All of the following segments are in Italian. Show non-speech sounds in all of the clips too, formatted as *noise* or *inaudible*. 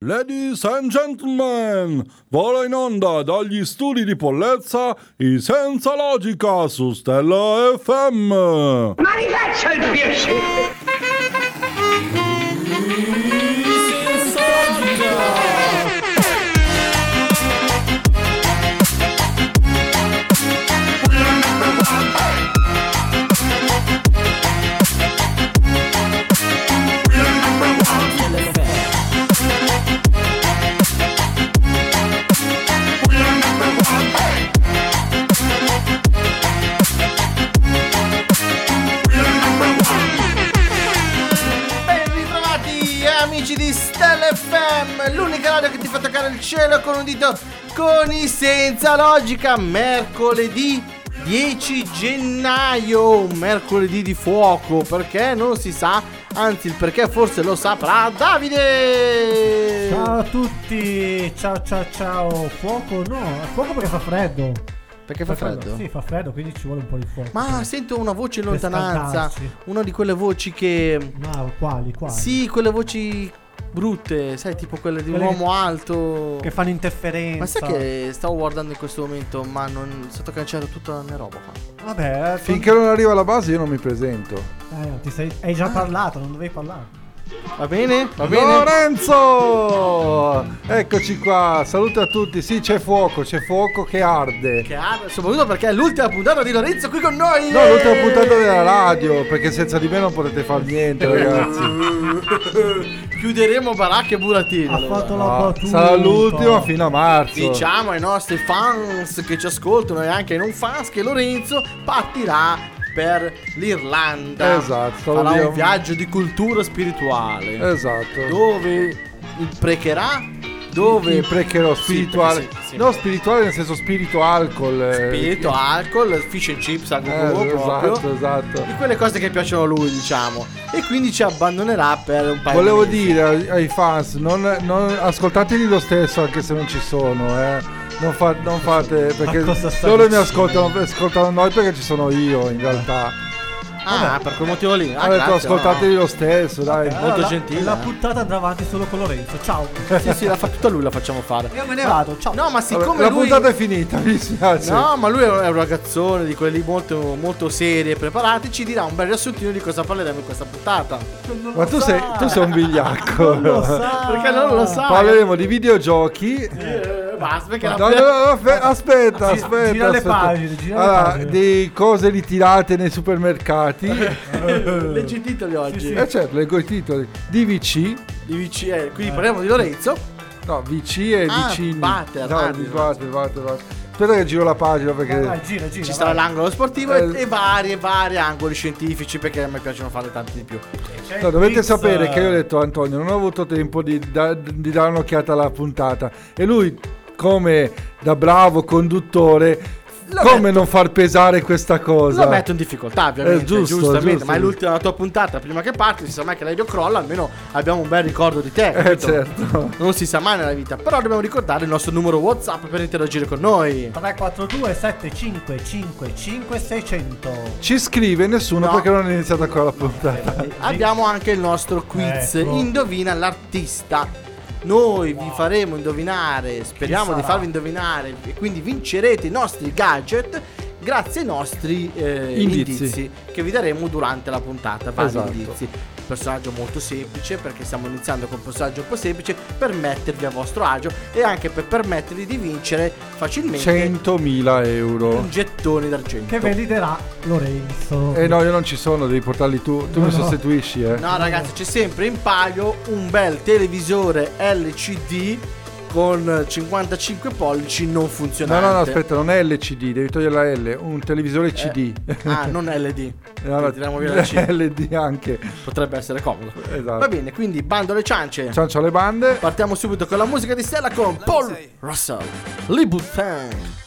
Ladies and gentlemen, vola in onda dagli studi di Pollezza i Senza Logica su Stella FM. Ma vi faccia il piacere! Dito con i senza logica, mercoledì 10 gennaio, mercoledì di fuoco, perché non si sa, anzi il perché forse lo saprà Davide! Ciao a tutti, ciao ciao ciao. Fuoco no, fuoco perché fa freddo. Perché fa freddo? Sì, fa freddo, quindi ci vuole un po' di fuoco. Ma sento una voce in lontananza, una di quelle voci che... Ma quali, quali? Sì, quelle voci brutte, sai, tipo quelle di un Quelle che- uomo alto. Che fanno interferenza. Ma sai che stavo guardando in questo momento, ma non è stato cancellato tutta la mia roba qua. Vabbè, eh, Finché non arriva alla base io non mi presento. eh, ti sei... hai già parlato, non dovevi parlare. Va bene? Va bene? Lorenzo! Eccoci qua, saluto a tutti. Sì, c'è fuoco, c'è fuoco che arde. Che ha, soprattutto perché è l'ultima puntata di Lorenzo qui con noi. No, l'ultima puntata della radio, perché senza di me non potete fare niente, *laughs* ragazzi. *laughs* Chiuderemo baracche e burattini. Ha fatto la No, battuta. sarà l'ultima fino a marzo. Diciamo ai nostri fans che ci ascoltano e anche ai non fans che Lorenzo partirà per l'Irlanda. Esatto, Farà un viaggio di cultura spirituale. Esatto. Dove imprecherà? Dove Imprecherò Sì, spirituale. perché sì, sì. No, spirituale nel senso spirito alcol. eh. Spirito, alcol, fish and chips a Eh, esatto, esatto. Di quelle cose che piacciono a lui, diciamo. E quindi ci abbandonerà per un paio Volevo di dire ai, fans, non, non- ascoltateli lo stesso anche se non ci sono, eh. Non, fa- non fate perché loro mi ascoltano, ascoltano noi perché ci sono io in realtà. Ah, per quel motivo lì. Ah, detto no. lo stesso, dai. Allora, molto la- gentile, La eh. puntata andrà avanti solo con Lorenzo. Ciao. *laughs* Sì, sì, la fa tutta lui, la facciamo fare. Io me ne vado, ciao. No, ma Vabbè, siccome la lui... puntata è finita, *laughs* mi dispiace. No, ma lui è un ragazzone di quelli molto, molto seri e preparati. Ci dirà un bel riassuntino di cosa parleremo in questa puntata. Non Ma lo tu sa. sei, tu sei un vigliacco. Non lo sa. *laughs* Perché non lo sa. Parleremo di videogiochi. Eh, basta, perché No, la no, no, aspe- aspetta, aspetta. gira le aspetta. pagine, gira le Allora, pagine. di cose ritirate nei supermercati. *laughs* Leggi i titoli oggi. sì. Eh certo, leggo i titoli. DVC. Di VCE. Quindi parliamo di Lorenzo. No, VC e Ah, vicini. No, ah, di Butter, Butter. Aspetta che giro la pagina perché... Vai, gira, gira. Ci sarà vai. l'angolo sportivo Eh. e, e vari, vari angoli scientifici perché a me piacciono fare tanti di più. No, dovete quiz, sapere che io ho eh, detto a Antonio, non ho avuto tempo di, da- di dare un'occhiata alla puntata. E lui, come da bravo conduttore, Lo come metto- non far pesare questa cosa? Lo metto in difficoltà, ovviamente. Eh, giusto, giustamente. giusto. Ma è l'ultima la tua puntata. Prima che parti, si sa mai che l'aereo crolla. Almeno abbiamo un bel ricordo di te. Eh certo. Non si sa mai nella vita. Però dobbiamo ricordare il nostro numero WhatsApp per interagire con noi. 342 7555 600 Ci scrive nessuno No. perché non è iniziata ancora la puntata. Abbiamo anche il nostro quiz. Ecco. Indovina l'artista. Noi vi faremo indovinare, speriamo di farvi indovinare e quindi vincerete i nostri gadget grazie ai nostri eh, Indizi. indizi. che vi daremo durante la puntata. Vari Esatto. indizi. Personaggio molto semplice perché stiamo iniziando con un personaggio un po' semplice per mettervi a vostro agio e anche per permettervi di vincere facilmente 100.000 euro. un gettone d'argento. Che validerà Lorenzo. Eh no, io non ci sono, devi portarli tu. Tu No, mi no. sostituisci, eh. No ragazzi c'è sempre in palio un bel televisore LCD con 55 pollici non No, funzionante. no, no, aspetta, non è LCD, devi togliere la L, un televisore CD. Ah, non LD. No, no, Tiriamo via la C. *laughs* LD anche. Potrebbe essere comodo. Esatto. Va bene, quindi bando alle ciance. Ciancio alle bande. Partiamo subito con la musica di Stella con Paul Russell. Libutin.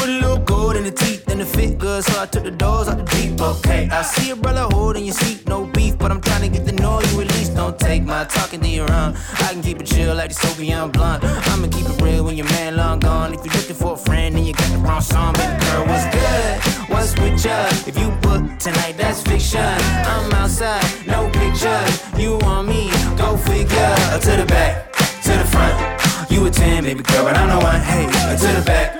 Put a little gold in the teeth and the fit good, so I took the doors out the deep. Okay, I see a brother holding your seat, no beef, but I'm trying to get the noise you at least. Don't take my talking, to you run. I can keep it chill like the Soviet blunt. I'ma keep it real when your man long gone. If you're looking for a friend, then you got the wrong song. Baby girl, what's good? What's with ya? If you book tonight, that's fiction. I'm outside, no pictures. You want me? Go figure. To the back, to the front. You a 10, baby girl, but I'm the one. Hey, to the back,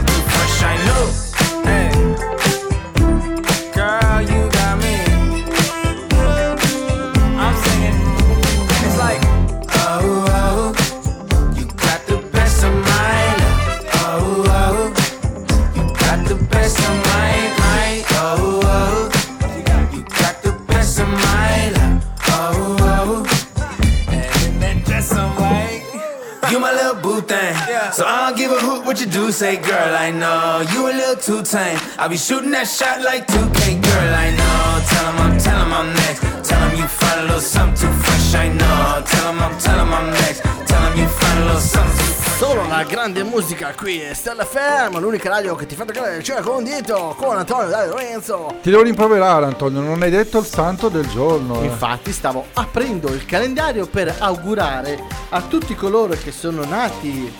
what you do, say, girl, I know. You a little too tame. I'll be shooting that shot like 2K, girl, I know. Tell him I'm, tell him I'm next. Tell him you find a little something too fresh, I know. Tell him I'm, tell him I'm next. Tell him you find a little something too fresh. Solo la grande musica qui è Stella FM, l'unica radio che ti fa toccare il cielo con dietro, con Antonio Dai Lorenzo. Ti devo rimproverare, Antonio, non hai detto il santo del giorno. eh. Infatti stavo aprendo il calendario per augurare a tutti coloro che sono nati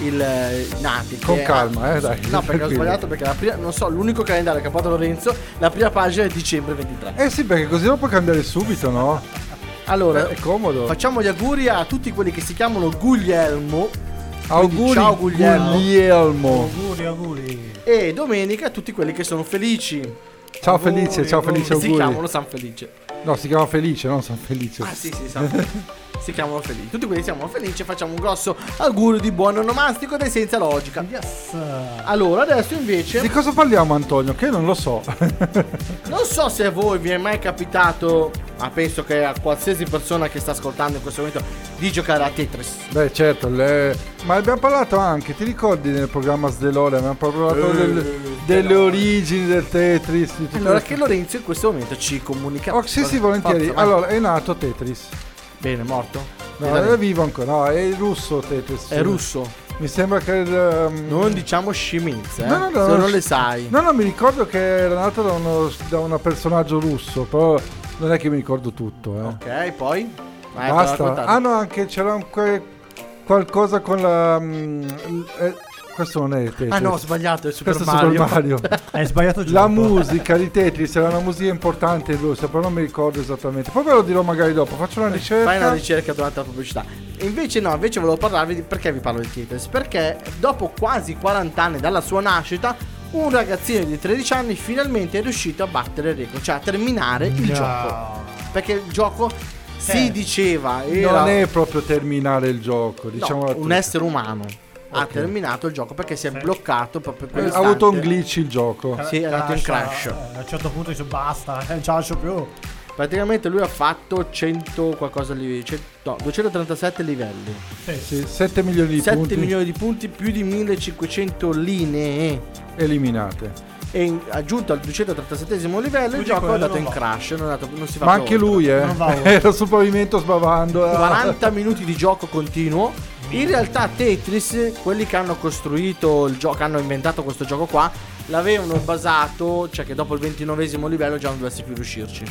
il eh, nati Con calma, eh, dai, No, perché ho *laughs* sbagliato perché la prima non so, l'unico calendario che ha fatto Lorenzo, la prima pagina è dicembre 23. Eh sì, perché così lo puoi cambiare subito, no? Allora, È comodo. facciamo gli auguri a tutti quelli che si chiamano Guglielmo Auguri, ciao, Guglielmo. Guglielmo. Auguri, auguri. e domenica a tutti quelli che sono felici. Ciao Felice, ciao Felice, Si auguri. chiamano San Felice. No, si chiama Felice, non San Felice. Ah sì sì, San Felice. *laughs* si chiamano felici. Tutti quelli che siamo felici facciamo un grosso augurio di buon onomastico dai senza logica. Yes. Allora, adesso invece Di cosa parliamo, Antonio? Che non lo so. *laughs* non so se a voi vi è mai capitato, ma penso che a qualsiasi persona che sta ascoltando in questo momento di giocare a Tetris. Beh, certo, le- ma abbiamo parlato anche, ti ricordi nel programma Sdelore? Abbiamo parlato Eh, del- delle origini del Tetris. Allora che Lorenzo in questo momento ci comunica. Oh, sì, sì, volentieri. Forza. Allora, è nato Tetris. Bene, morto? No, È, è vivo ancora. No, è russo Tetris. è russo. Mi sembra che il, um, Non diciamo scimmizze, eh? No, no, no, se no, non sci- le sai. No, no, mi ricordo che era nato da, uno, da un personaggio russo, però non è che mi ricordo tutto, eh. Ok, poi? Vai, Basta. Ah no, anche c'era un que- qualcosa con la... eh, questo non è il Tetris. Ah no, ho sbagliato, è Super Questo è Mario. Super Mario. *laughs* Hai sbagliato gioco. La musica di Tetris era una musica importante in Russia, però non mi ricordo esattamente. Poi ve lo dirò magari dopo. Faccio una ricerca. Fai una ricerca durante la pubblicità. E invece no, invece volevo parlarvi di perché vi parlo di Tetris. Perché dopo quasi 40 anni dalla sua nascita, un ragazzino di 13 anni finalmente è riuscito a battere il record, cioè a terminare il No. gioco. Perché il gioco si Eh. diceva era Non è proprio terminare il gioco, no, diciamo un essere umano. Ha terminato il gioco perché si è Sì. bloccato proprio per Ha avuto un glitch il gioco. Sì, è andato in crash. eh, A un certo punto dice basta, eh, non ce la faccio più. Praticamente lui ha fatto 100 qualcosa lì, 100 no, 237 livelli. Sì, Sì, 7 milioni di 7 punti milioni di punti, più di 1500 linee. eliminate. E in- aggiunto al 237 livello, il Quindi gioco è andato in va. crash. Non, è andato- non si fa Ma anche oltre. lui, eh. *laughs* Era sul pavimento sbavando. eh. 40 minuti di gioco continuo. In realtà Tetris, quelli che hanno costruito il gioco, che hanno inventato questo gioco qua, l'avevano basato, cioè che dopo il 29 livello già non dovessi più riuscirci.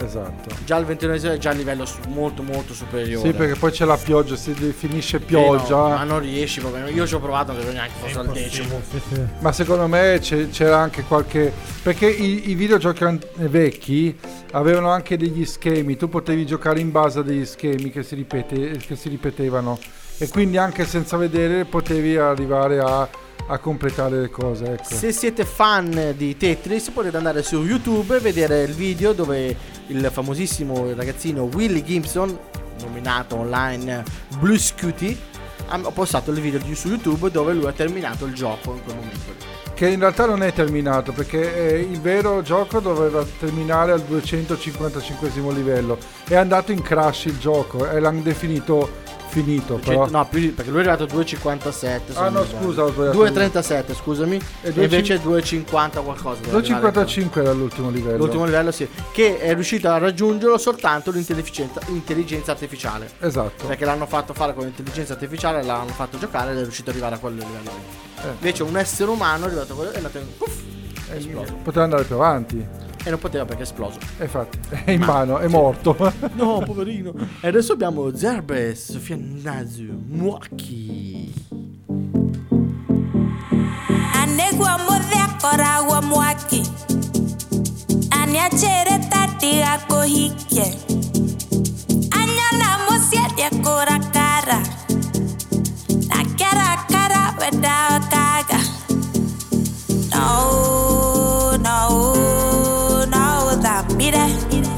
Esatto. Già il 29 è già a livello molto molto superiore. Sì, perché poi c'è la pioggia, si definisce Sì, pioggia. no, ma non riesci proprio. Io ci ho provato, non credo neanche fosse al decimo. Sì, sì. Ma secondo me c'era anche qualche. Perché i, i videogiochi an- vecchi avevano anche degli schemi. Tu potevi giocare in base a degli schemi che si, ripete- che si ripetevano. E quindi anche senza vedere potevi arrivare a, a completare le cose. Ecco. Se siete fan di Tetris potete andare su YouTube e vedere il video dove il famosissimo ragazzino Willy Gibson, nominato online Blue Scooty, ha postato il video su YouTube dove lui ha terminato il gioco in quel momento. che in realtà non è terminato perché eh, il vero gioco doveva terminare al 255 livello. È andato in crash il gioco e l'hanno definito finito. Però. No, più, perché lui è arrivato a 2,57. se Ah, no, scusa, ho sbagliato. 2,37, scusami. E E, due invece 2,50 qualcosa. doveva arrivare. 255 era l'ultimo livello. L'ultimo livello, sì. Che è riuscito a raggiungerlo soltanto l'intelligenza intelligenza artificiale. Esatto. Perché l'hanno fatto fare con l'intelligenza artificiale, l'hanno fatto giocare ed è riuscito ad arrivare a quel livello. lì. Eh. Invece un essere umano è arrivato a quello e è andato in. Puff, esploso. Poteva andare più avanti. E non poteva perché è esploso. E infatti, è in mano, è morto. No, poverino. E adesso abbiamo Zerbes, Sofia Nazu, Muaki. anegwa muthea wa mwaki aniachere tatiga kuhikie anyona musierie kurakara nakerakara wedaokaga no no no that.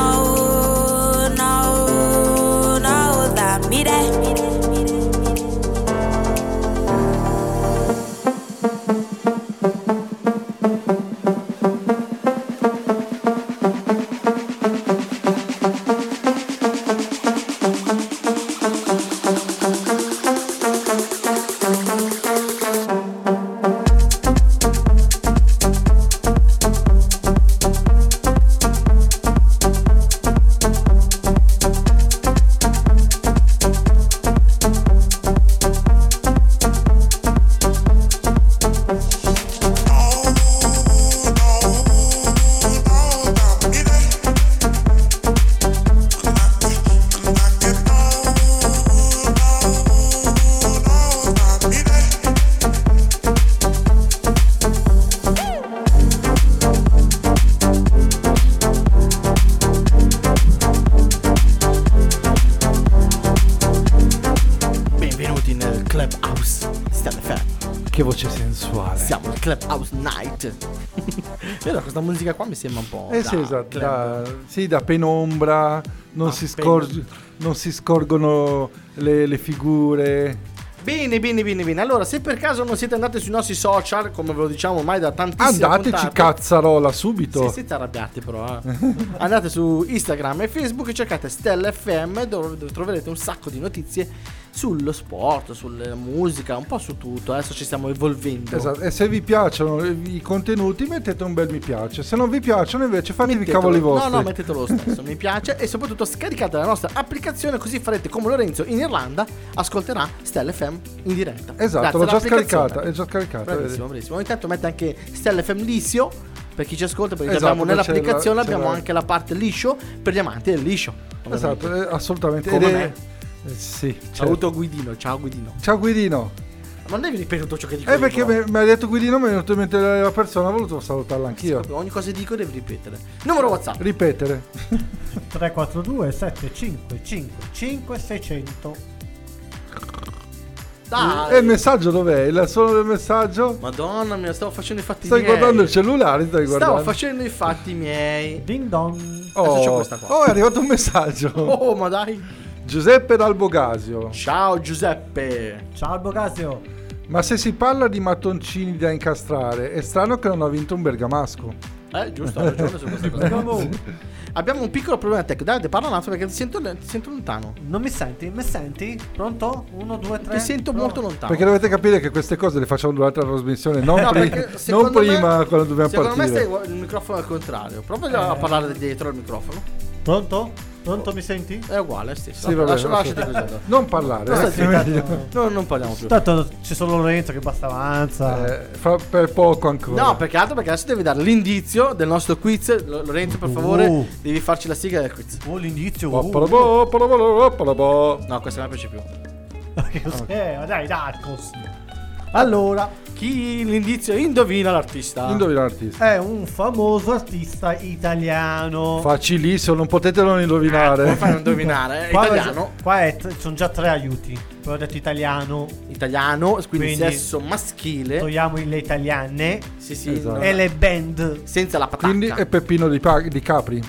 musica qua mi sembra un po'. Eh da sì, esatto, da, sì, da penombra, non, Da si, scorg- non si scorgono le, le figure. Bene, bene, bene, bene. Allora, se per caso non siete andati sui nostri social, come ve lo diciamo ormai da tantissime Andateci puntate, cazzarola subito. Sì, siete arrabbiati però. eh. *laughs* Andate su Instagram e Facebook e cercate Stella FM dove troverete un sacco di notizie sullo sport, sulla musica, un po' su tutto. Adesso ci stiamo evolvendo. Esatto, E se vi piacciono i contenuti mettete un bel mi piace. Se non vi piacciono invece fatevi i Mettetelo- cavoli vostri. No, no, mettetelo lo stesso, mi piace. E soprattutto scaricate la nostra applicazione così farete come Lorenzo in Irlanda ascolterà Stella FM in diretta. Esatto, Grazie l'ho già scaricata, è già scaricata. Bravissimo, bravissimo. Ogni tanto mette anche Stella FM liscio per chi ci ascolta, perché Esatto, abbiamo c'è nell'applicazione la- c'è abbiamo la- anche la parte liscio per gli amanti del liscio. ovviamente. Esatto, assolutamente. Come Ed è- me. Eh, sì, certo. Saluto Guidino, ciao Guidino. Ciao Guidino. Non devi ripetere tutto ciò che dico. Eh perché però. mi mi ha detto Guidino, mi è venuto in mente la persona, ho voluto salutarla anch'io. Ogni cosa che dico devi ripetere. Numero WhatsApp. Ripetere. 342 755 5600 Dai. E il messaggio dov'è? Il suono del messaggio? Madonna mia, stavo facendo i fatti Stai miei. guardando il cellulare? Stai Stavo guardando? facendo i fatti miei. Ding dong. Adesso c'ho Oh, questa qua. oh, è arrivato un messaggio. Oh, ma dai. Giuseppe d'Albogasio. Ciao Giuseppe. Ciao Albogasio. Ma se si parla di mattoncini da incastrare, è strano che non ha vinto un bergamasco. Eh, giusto, hai ragione su questa cosa. Abbiamo un piccolo problema tecnico. Davide, parla un attimo perché ti sento, ti sento lontano. Non mi senti? Mi senti? Pronto? 1, 2, 3. Ti sento molto lontano. Perché dovete capire che queste cose le facciamo durante la trasmissione, non, No, pri- perché non secondo me- prima quando dobbiamo Secondo me partire. stai il microfono al contrario. Proprio a parlare dietro al microfono. Pronto? Pronto mi senti? È uguale, è stesso. Sì, vabbè, Lascia- lascia- lasciati così. Non parlare, No, eh, meglio. No, non parliamo più. Tanto c'è solo Lorenzo che basta avanza. Eh, fra- per poco ancora. No, perché altro perché adesso devi dare l'indizio del nostro quiz. Lo- Lorenzo, per favore, Uh. devi farci la sigla del quiz. Oh, l'indizio. Uh. No, questa non mi piace più. *laughs* Che cos'è? Ma dai, Darkos. Allora, Chi l'indizio indovina l'artista? Indovina l'artista. è un famoso artista italiano. Facilissimo, non potete non Come indovinare. fai a indovinare? È *laughs* Qua- italiano. Qua è- sono già tre aiuti. Poi ho detto italiano. Italiano, quindi, Quindi- sesso maschile. Togliamo le italiane Sì, sì. Esatto. e le band. Senza la patacca. Quindi è Peppino di, Pa- di Capri.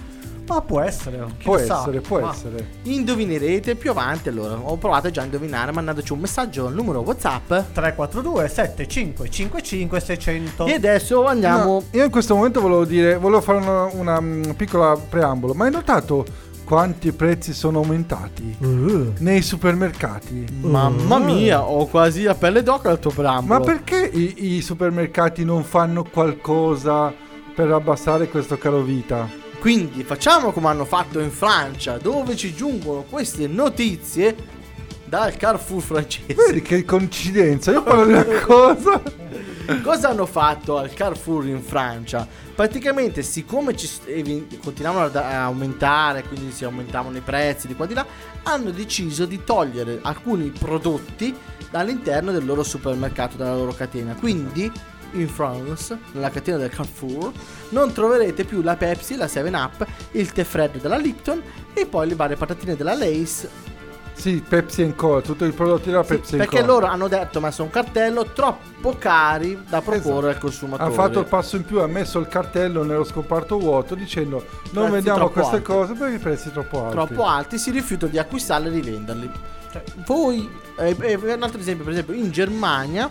Ma può essere. Può essere, può Ma- essere. Indovinerete più avanti allora. Ho provato già a indovinare mandandoci un messaggio al numero WhatsApp. 342 75 55 600. E adesso andiamo. No, io in questo momento volevo dire, volevo fare una, una, mm, piccola preambolo. Ma hai notato quanti prezzi sono aumentati Uh. nei supermercati? Mamma mia, ho quasi la pelle d'oca al tuo preambolo. Ma perché i, i supermercati non fanno qualcosa per abbassare questo caro vita? Quindi facciamo come hanno fatto in Francia, dove ci giungono queste notizie dal Carrefour francese. Vedi che coincidenza, io parlo di una *laughs* cosa. Cosa hanno fatto al Carrefour in Francia? Praticamente, siccome ci, continuavano ad- aumentare, quindi si aumentavano i prezzi di qua e di là, hanno deciso di togliere alcuni prodotti dall'interno del loro supermercato, dalla loro catena. Quindi, in France, nella catena del Carrefour, non troverete più la Pepsi, la 7-Up, il tè freddo della Lipton e poi le varie patatine della Lace Sì, Pepsi and Cola, tutti i prodotti della sì, Pepsi and perché Cola. loro hanno detto messo un cartello troppo cari da proporre al consumatore. Ha fatto il passo in più, ha messo il cartello nello scomparto vuoto dicendo non Prezzi vendiamo queste alti." cose perché i prezzi troppo alti. troppo alti, si rifiutano di acquistarli e rivenderli. Cioè, voi, eh, eh, un altro esempio, per esempio, in Germania,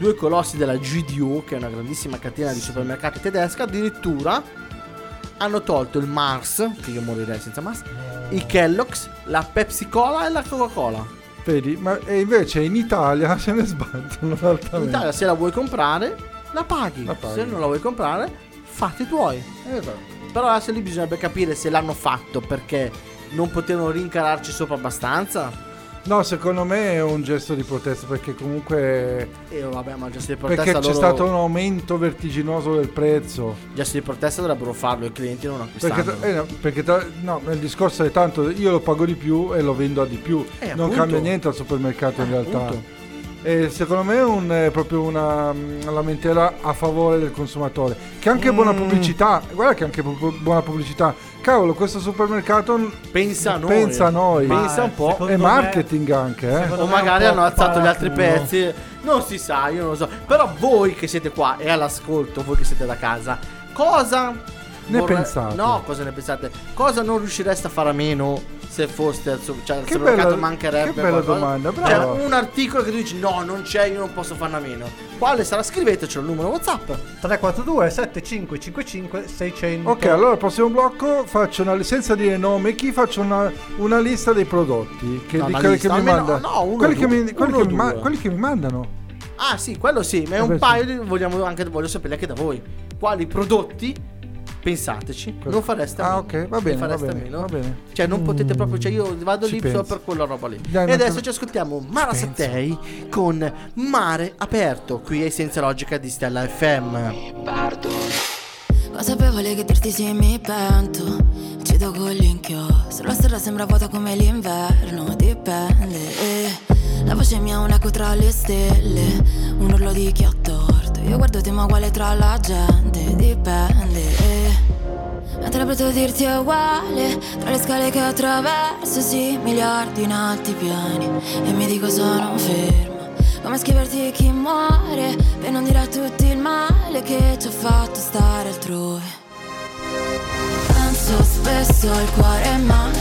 due colossi della GDO, che è una grandissima catena di supermercati tedesca, addirittura hanno tolto il Mars, che io morirei senza Mars, i Kellogg's, la Pepsi Cola e la Coca-Cola. Vedi, ma e invece in Italia *laughs* se ne sbattono In. Italia, se la vuoi comprare, la paghi. La paghi. Se non la vuoi comprare, fatti i tuoi. Esatto. Però adesso lì bisognerebbe capire se l'hanno fatto perché non potevano rincararci sopra abbastanza. No, secondo me è un gesto di protesta perché comunque E vabbè, ma gesto di perché protesta c'è loro- stato un aumento vertiginoso del prezzo. gesto di protesta dovrebbero farlo i clienti non Perché, acquistando. eh, no, perché tra- no, il discorso è tanto io lo pago di più e lo vendo a di più. Eh, non appunto. cambia niente al supermercato in Eh, realtà. appunto. E secondo me è, un- è proprio una mm, lamentela a favore del consumatore. Che anche Mm. buona pubblicità. Guarda che anche bu- buona pubblicità. Cavolo, questo supermercato Pensa a noi. pensa a noi. Ma Pensa un po'. È me- marketing anche, eh. O me magari hanno alzato gli altri pezzi. Non si sa, io non lo so. Però voi che siete qua e all'ascolto, voi che siete da casa, cosa Ne pensate? No, cosa ne pensate? Cosa non riuscireste a fare a meno se foste al, su- cioè, al Che bella- mancherebbe che bella qualcosa? domanda, Cioè, bravo. un articolo che tu dici no, non c'è, io non posso farne a meno. Quale sarà? Scrivetecelo al numero WhatsApp. 342 7555 600. Ok, allora al prossimo blocco faccio una, senza dire nome chi faccio una, una lista dei prodotti che, No, di quelli lista, che mi mandano. no, uno quelli, o che due. mi, quelli, Uno che ma- due. quelli che mi mandano. Ah, sì, quello sì, ma è un paio sì. di vogliamo anche voglio sapere anche da voi. Quali prodotti pensateci, non fareste a Ah, meno. ok, va Ne bene, va bene, meno? va bene. Cioè, non potete proprio, cioè io vado Ci lì solo penso. per quella roba lì. Dai, e adesso te- ci ascoltiamo Mara Sattei con Mare Aperto, qui ai Senza Logica di Stella FM. Consapevole che dirti sì mi pento Ci tocco l'inchio Se la strada sembra vuota come l'inverno Dipende eh. La voce mia è un eco tra le stelle Un urlo di chi ha torto Io guardo te ma uguale tra la gente Dipende eh. Mentre potrei dirti è uguale Tra le scale che attraverso Sì, miliardi in alti piani E mi dico sono ferma Come scriverti chi muore Per non dire a tutti il male Che ci ha fatto stare altrove Penso spesso al cuore mare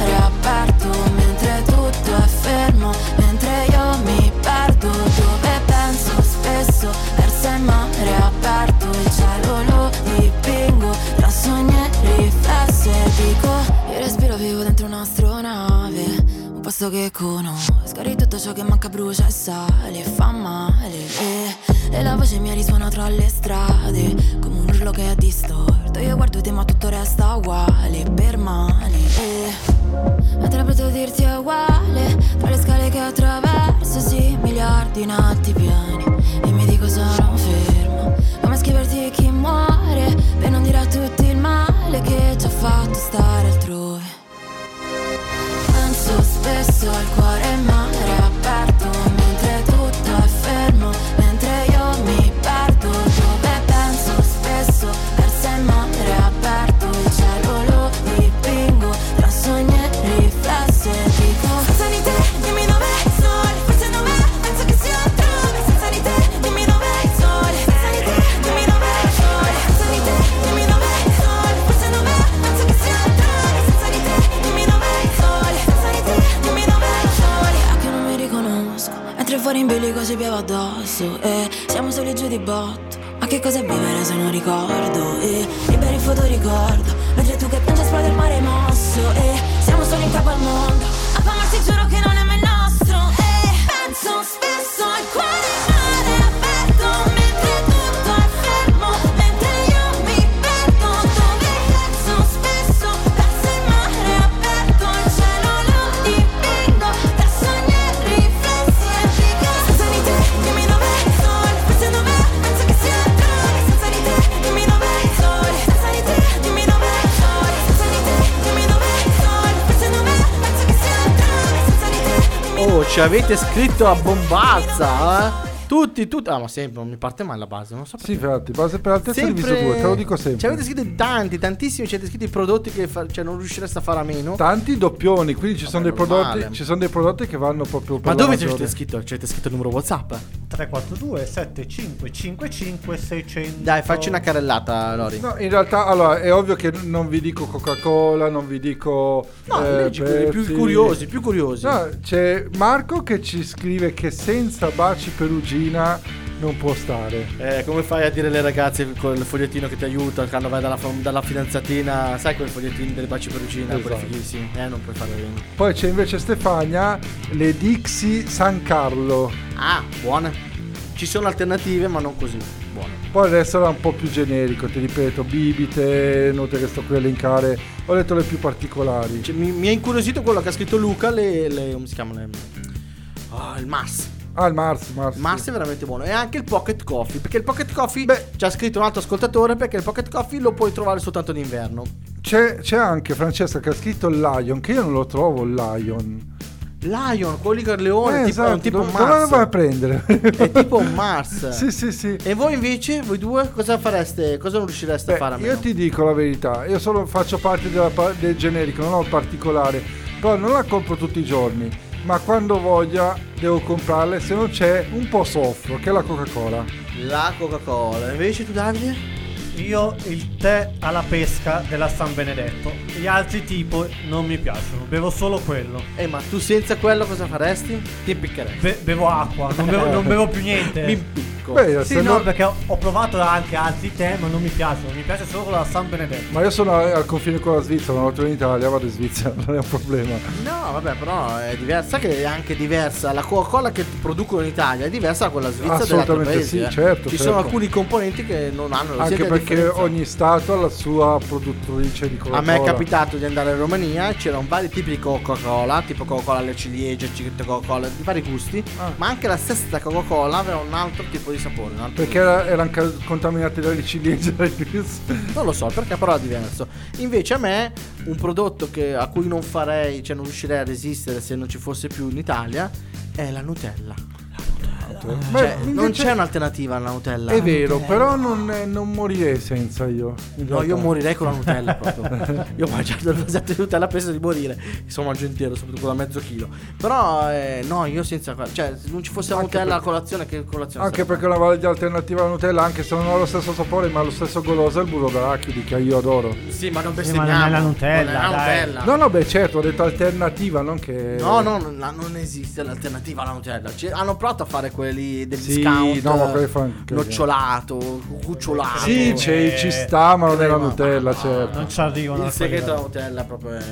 posto che conosco. Scari tutto ciò che manca brucia e sale Fa male. E, e la voce mia risuona tra le strade Come un urlo che è distorto. Io guardo te ma tutto resta uguale Permane e, Mentre potrei dirti è uguale Tra le scale che attraverso Sì, miliardi in alti piani. E mi dico sono ferma Come scriverti chi muore Per non dire a tutti il male Che ci ha fatto stare altrove Spesso al cuore mare aperto bilico ci piove addosso E siamo soli giù di botto. Ma che cos'è vivere se non ricordo E liberi fotoricordo. Mentre tu che piangi esplode il mare mosso E siamo soli in capo al mondo. A famarsi giuro che non ci avete scritto a bombazza, eh? Tutti, tutti. Ah, ma sempre, non mi parte mai la base, non so perché. Sì, infatti, base per altezza diviso due, te lo dico Ci sempre. avete scritto tanti, tantissimi, ci avete scritto i prodotti che fa- cioè, non riuscireste a fare a meno. Tanti doppioni, quindi ci sono, dei prodotti, ci sono dei prodotti che vanno proprio per Ma dove ci avete scritto? Ci avete scritto il numero WhatsApp? 342 75 55 600 Dai, facci una carrellata, Lori. No, in realtà, allora, è ovvio che non vi dico Coca-Cola, non vi dico... No, eh, leggi quelli più curiosi, più curiosi. No, c'è Marco che ci scrive che senza baci perugina non può stare. Eh, come fai a dire alle ragazze con il fogliettino che ti aiuta quando vai dalla, dalla fidanzatina? Sai quel fogliettino delle baci perugina, Esatto. fighissimi? Eh, non puoi fare bene. Poi c'è invece Stefania, le Dixie San Carlo. Ah, buone. Ci sono alternative, ma non così buone. Poi resto era un po' più generico, ti ripeto, bibite, note che sto qui a elencare. Ho letto le più particolari. Cioè, mi, mi ha incuriosito quello che ha scritto Luca, le, le- come si chiamano? Le, Ah, il Mars. Ah, il Mars, Mars. Mars è veramente buono. E anche il Pocket Coffee. Perché il Pocket Coffee Beh. ci ha scritto un altro ascoltatore. Perché il Pocket Coffee lo puoi trovare soltanto d'inverno. C'è, c'è anche Francesca che ha scritto il Lion, che io non lo trovo il Lion. Lion, quelli con il leone, Eh, tipo, è un tipo dove, dove lo vai a Mars. prendere? È tipo un Mars. *laughs* sì, sì, sì. E voi invece, voi due, cosa fareste? Cosa non riuscireste Beh, a fare a meno? io ti dico la verità, io solo faccio parte della del generico, non ho il particolare, però non la compro tutti i giorni, ma quando voglia devo comprarle, se non c'è un po' soffro, che è la Coca-Cola. La Coca-Cola. Invece tu, Davide? Io il tè alla pesca della San Benedetto. Gli altri tipo non mi piacciono, bevo solo quello. Eh, ma tu senza quello cosa faresti? Ti impiccheresti. Be- bevo acqua, non bevo, non bevo più niente. *laughs* Mi impicco. Beh, Sì, no, no- perché ho, ho provato anche altri tè, ma non mi piacciono. Mi piace solo la San Benedetto. Ma io sono al confine con la Svizzera, una volta in Italia, vado in Svizzera, *laughs* non è un problema. No, vabbè, però è diversa. Sai che è anche diversa. La Coca-Cola che producono in Italia è diversa da quella svizzera Assolutamente paesi. sì, eh. certo, Ci certo. sono alcuni componenti che non hanno lo Anche siete perché ogni stato ha la sua produttrice di A Coca-Cola. me è capitato di andare in Romania, c'erano vari tipi di Coca-Cola, tipo Coca-Cola alle ciliegie, Coca-Cola di vari gusti, Ah. ma anche la stessa Coca-Cola aveva un altro tipo di sapore. Perché era- erano contaminati dalle ciliegie. *laughs* Non lo so perché però è diverso. Invece a me un prodotto che- a cui non farei, cioè non riuscirei a resistere se non ci fosse più in Italia è la Nutella. Beh, Cioè, non c'è un'alternativa alla Nutella. È vero, però non, non morirei senza io. No, io morirei con la Nutella *laughs* proprio. io ho mangiato il vasetto di Nutella penso di morire. Insomma, mangio intero, soprattutto con da mezzo chilo. Però eh, no, io senza cioè se non ci fosse la Nutella per- a colazione che colazione Anche perché una valida alternativa alla Nutella, anche se non ha lo stesso sapore, ma lo stesso goloso, è il burro d'arachidi che io adoro. Sì, ma non Sì, bestemmiamo. ma non è la Nutella, Non è la. Nutella. No, no, beh, certo, ho detto alternativa, non che. No, no, non, non esiste l'alternativa alla Nutella. Ci- hanno provato a fare quelli del Sì, discount. no, ma fan- Nocciolato, cucciolato. Sì, c'è- ci sta, ma non è la Ma- Nutella, ma- certo. Non ci arrivano. Il segreto della Nutella proprio è.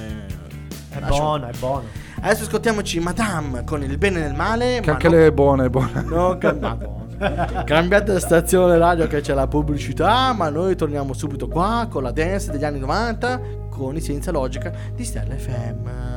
È buono, è buono. Adesso ascoltiamoci Madame con il bene e il male. Che ma anche non- lei è buona, è buona. No, *laughs* ca- Madonna. Cambiate stazione radio che c'è la pubblicità, ma noi torniamo subito qua con la dance degli anni 90 con i senza logica di Stella FM.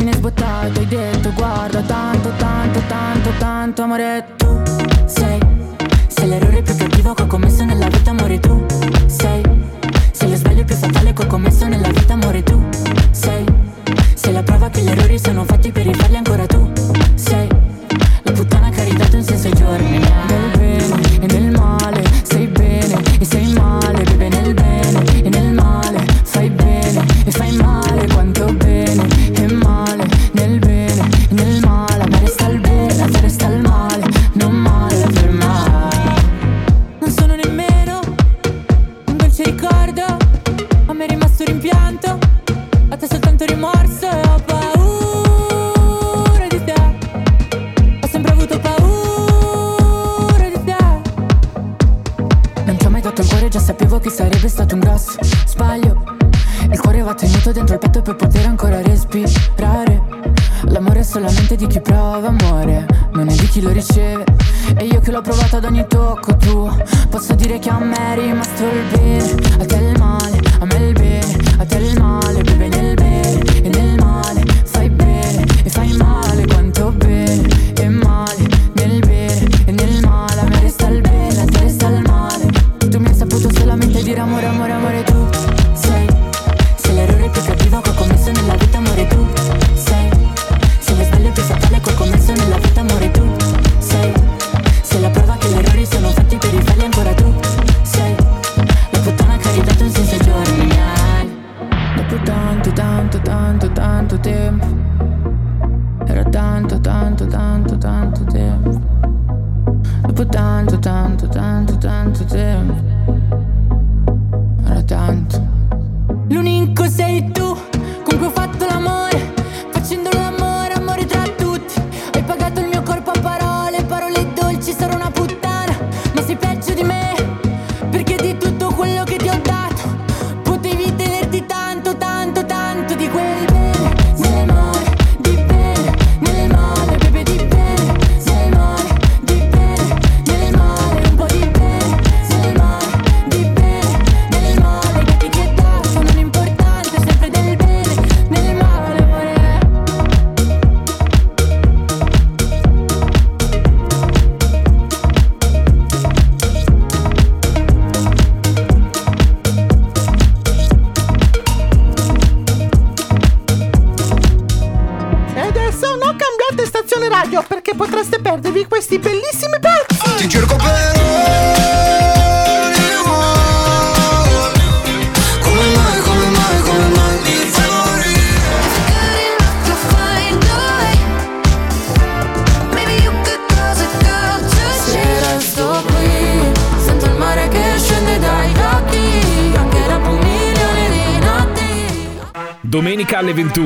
fine sbottato hai detto guarda tanto, tanto, tanto, tanto amore tu sei Sei l'errore più cattivo che ho commesso nella vita amore tu sei Sei lo sbaglio più fatale che ho commesso nella vita amore tu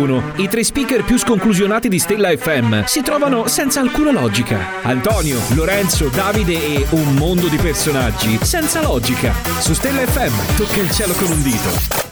nessuno. I tre speaker più sconclusionati di Stella FM si trovano senza alcuna logica. Antonio, Lorenzo, Davide e un mondo di personaggi senza logica. Su Stella FM tocca il cielo con un dito.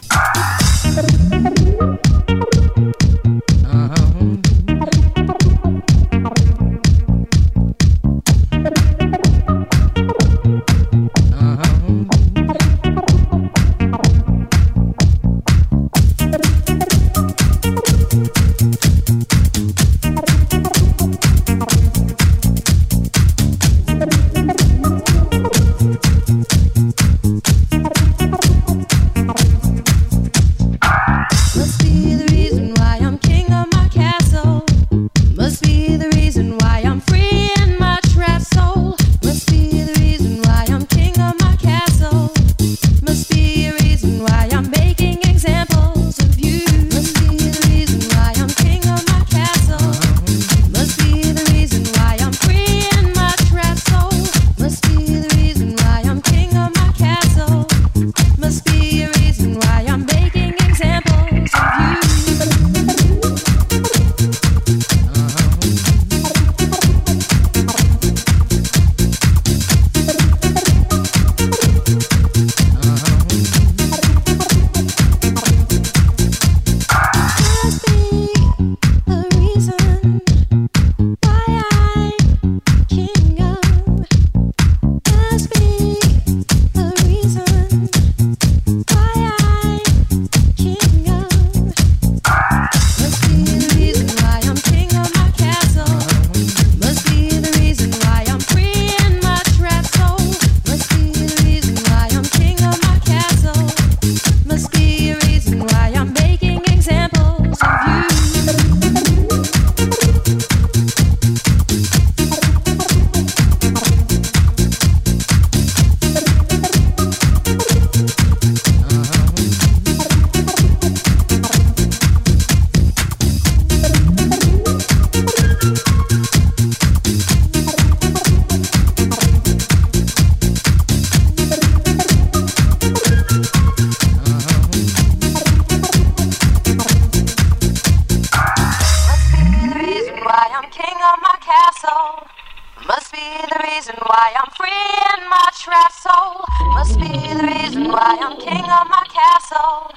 be the reason why I'm king of my castle.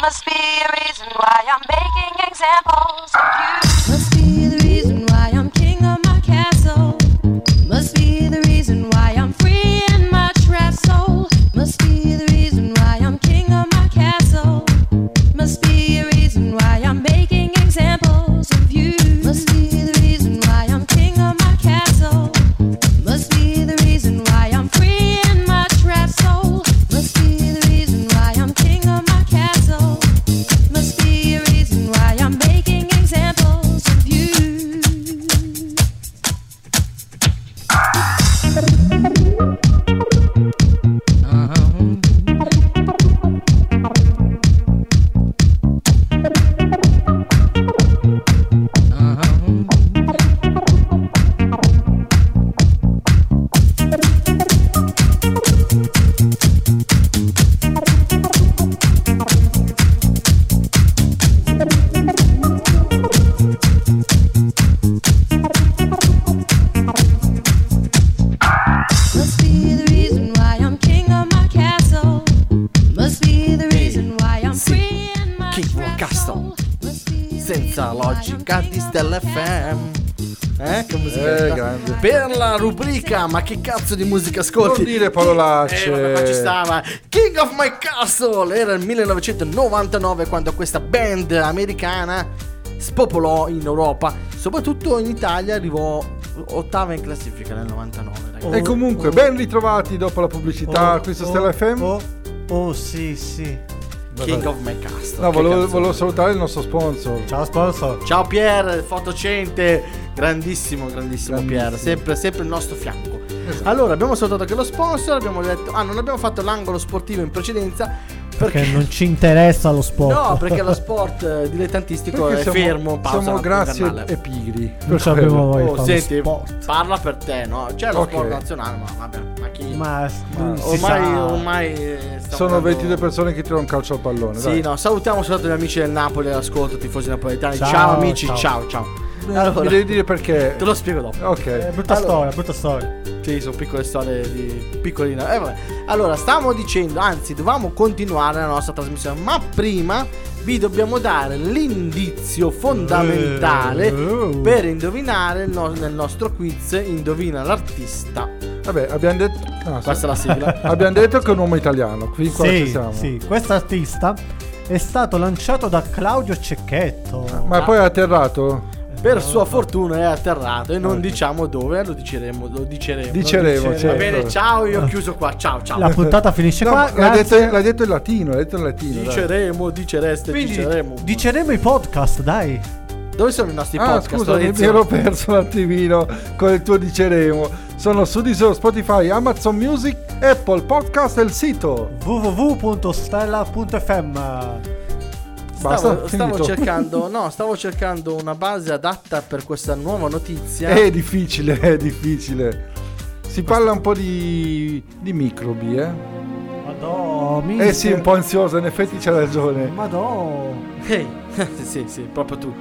Must be a reason why I'm making examples. cazzo di musica ascolti? Non dire parolacce. Eh, vabbè, ci stava. King of My Castle era il 1999 quando questa band americana spopolò in Europa, soprattutto in Italia arrivò ottava in classifica nel 99. Oh, e comunque, oh, ben ritrovati dopo la pubblicità oh, questo oh, Stella FM. Oh, oh sì, sì. King of My Castle. No, volevo, volevo, salutare il nostro sponsor. Ciao sponsor. Ciao Pier, fotocente. Grandissimo, grandissimo, grandissimo. Pier. Sempre, sempre il nostro fianco. Allora abbiamo salutato anche lo sponsor, abbiamo detto, ah non abbiamo fatto l'angolo sportivo in precedenza. Perché, perché non ci interessa lo sport. No, *laughs* perché lo sport eh, dilettantistico perché è siamo, fermo. Pausa, siamo grazie e, e pigri. Perciò abbiamo voi. Oh, senti, sport. parla per te, no? C'è lo okay. sport nazionale, ma vabbè, ma chi? Ma, ma ormai, ormai sono andando... 22 persone che tirano un calcio al pallone. Sì, dai. no, salutiamo, salutato gli amici del Napoli, l'ascolto, tifosi napoletani. Ciao, ciao amici, ciao. ciao. ciao. Mi Allora, devi dire perché. te lo spiego dopo. Ok. Eh, brutta Allora. storia, brutta storia. Sì, sono piccole storie di piccolina. Eh, vabbè. Allora, stavamo dicendo, anzi, dovevamo continuare la nostra trasmissione, ma prima vi dobbiamo dare l'indizio fondamentale Eh. per indovinare il no- nel nostro quiz Indovina l'artista. Vabbè, abbiamo detto. ah, sì. Questa è la sigla. *laughs* Abbiamo detto che è un uomo italiano. Fin qua ci siamo. sì, questo artista è stato lanciato da Claudio Cecchetto. Ma poi è atterrato? Per sua fortuna è atterrato e non diciamo dove, lo diceremo, lo diceremo. Diceremo, diceremo. Va certo. bene, ciao, io ho chiuso qua. Ciao, ciao. La puntata finisce No, qua. l'ha, detto, l'ha detto in latino, l'ha detto in latino. dai. Diceremo, dicereste, Quindi diceremo. diceremo i podcast, dai. Dove sono i nostri Ah, podcast? scusa, mi, ero perso un attimino con il tuo diceremo. Sono su Deezer, Spotify, Amazon Music, Apple Podcast e il sito. www.stella.fm Basta, Stavo, stavo cercando, no, stavo cercando una base adatta per questa nuova notizia. È difficile, è difficile. Si parla un po' di, di microbi, eh? Madò, Eh sì, un po' ansioso, in effetti c'ha ragione. Madò. Ehi, *laughs* sì, sì, proprio tu.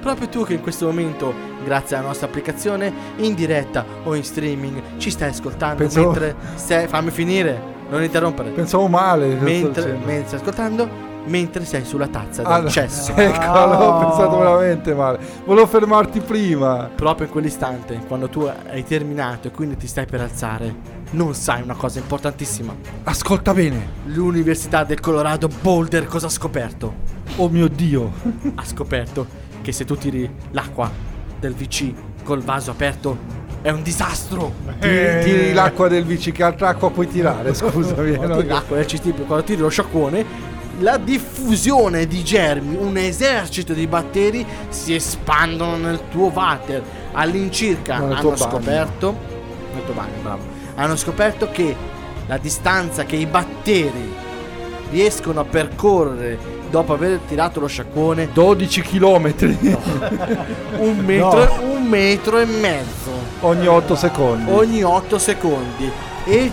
Proprio tu che in questo momento, grazie alla nostra applicazione, in diretta o in streaming, ci stai ascoltando Pensavo- mentre stai. Fammi finire, non interrompere. Pensavo male. mentre, mentre stai ascoltando, mentre sei sulla tazza *laughs* Ah, del no. cesso. Ecco, l'ho pensato veramente male. Volevo fermarti prima. Proprio in quell'istante, quando tu hai terminato e quindi ti stai per alzare, non sai una cosa importantissima. Ascolta bene. L'Università del Colorado Boulder cosa ha scoperto? Oh mio Dio. Ha scoperto che se tu tiri l'acqua del VC col vaso aperto è un disastro. Tiri, tiri l'acqua del VC, che altra acqua puoi tirare? *laughs* Scusami. eh, Quando no? tiri l'acqua del CT, quando tiri lo sciacquone, la diffusione di germi, un esercito di batteri si espandono nel tuo water. All'incirca Nel hanno scoperto nel tuo bagno, bravo. Hanno scoperto che la distanza che i batteri riescono a percorrere dopo aver tirato lo sciacquone 12 chilometri *laughs* un metro, un metro e mezzo ogni 8 secondi. ogni 8 secondi e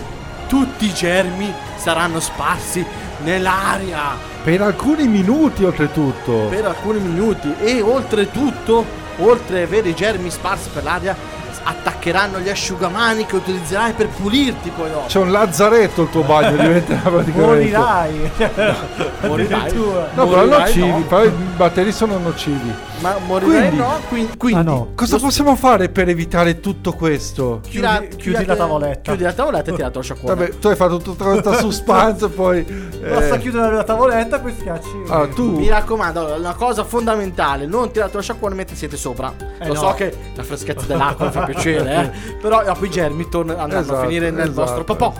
tutti i germi saranno sparsi nell'aria Per alcuni minuti oltretutto. per alcuni minuti e oltretutto oltre ad avere i germi sparsi per l'aria attaccheranno gli asciugamani che utilizzerai per pulirti poi dopo C'è un lazzaretto il tuo bagno, *laughs* diventerà praticamente. Morirai. Morirai. Addirittura. No, però nocivi, no. però i batteri sono nocivi. ma morirai Quindi- no quindi, quindi Ah, no. Cosa possiamo fare per evitare tutto questo? tira- Chiudi- chiudi tirate- la tavoletta. chiudi la tavoletta e tirato lo sciacquone Vabbè, tu hai fatto tutta questa *laughs* suspense e poi... Basta eh, chiudere la tavoletta poi schiacci. allora, tu... Mi raccomando, una cosa fondamentale, non tirate lo sciacquone mentre siete sopra. Eh Lo no. so che la freschezza dell'acqua fa piacere, *laughs* eh. Però dopo i germi andranno Esatto, a finire nel esatto. vostro popò.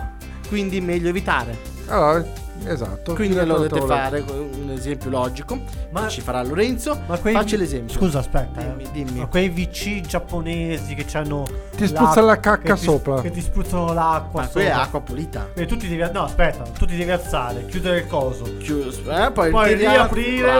Quindi meglio evitare. Allora, esatto. Quindi lo dovete fare con un esempio logico. Ma- ci farà Lorenzo. Ma quei- Facci l'esempio. Scusa, aspetta. Dimmi, eh. dimmi. Ma quei VC giapponesi che hanno. Ti spruzza la cacca che ti- sopra. Che ti spruzzano l'acqua. Ma qui è acqua pulita. E tu ti devi. No, aspetta, tu ti devi alzare, chiudere il coso. Chiuso. Eh, poi Poi riaprire.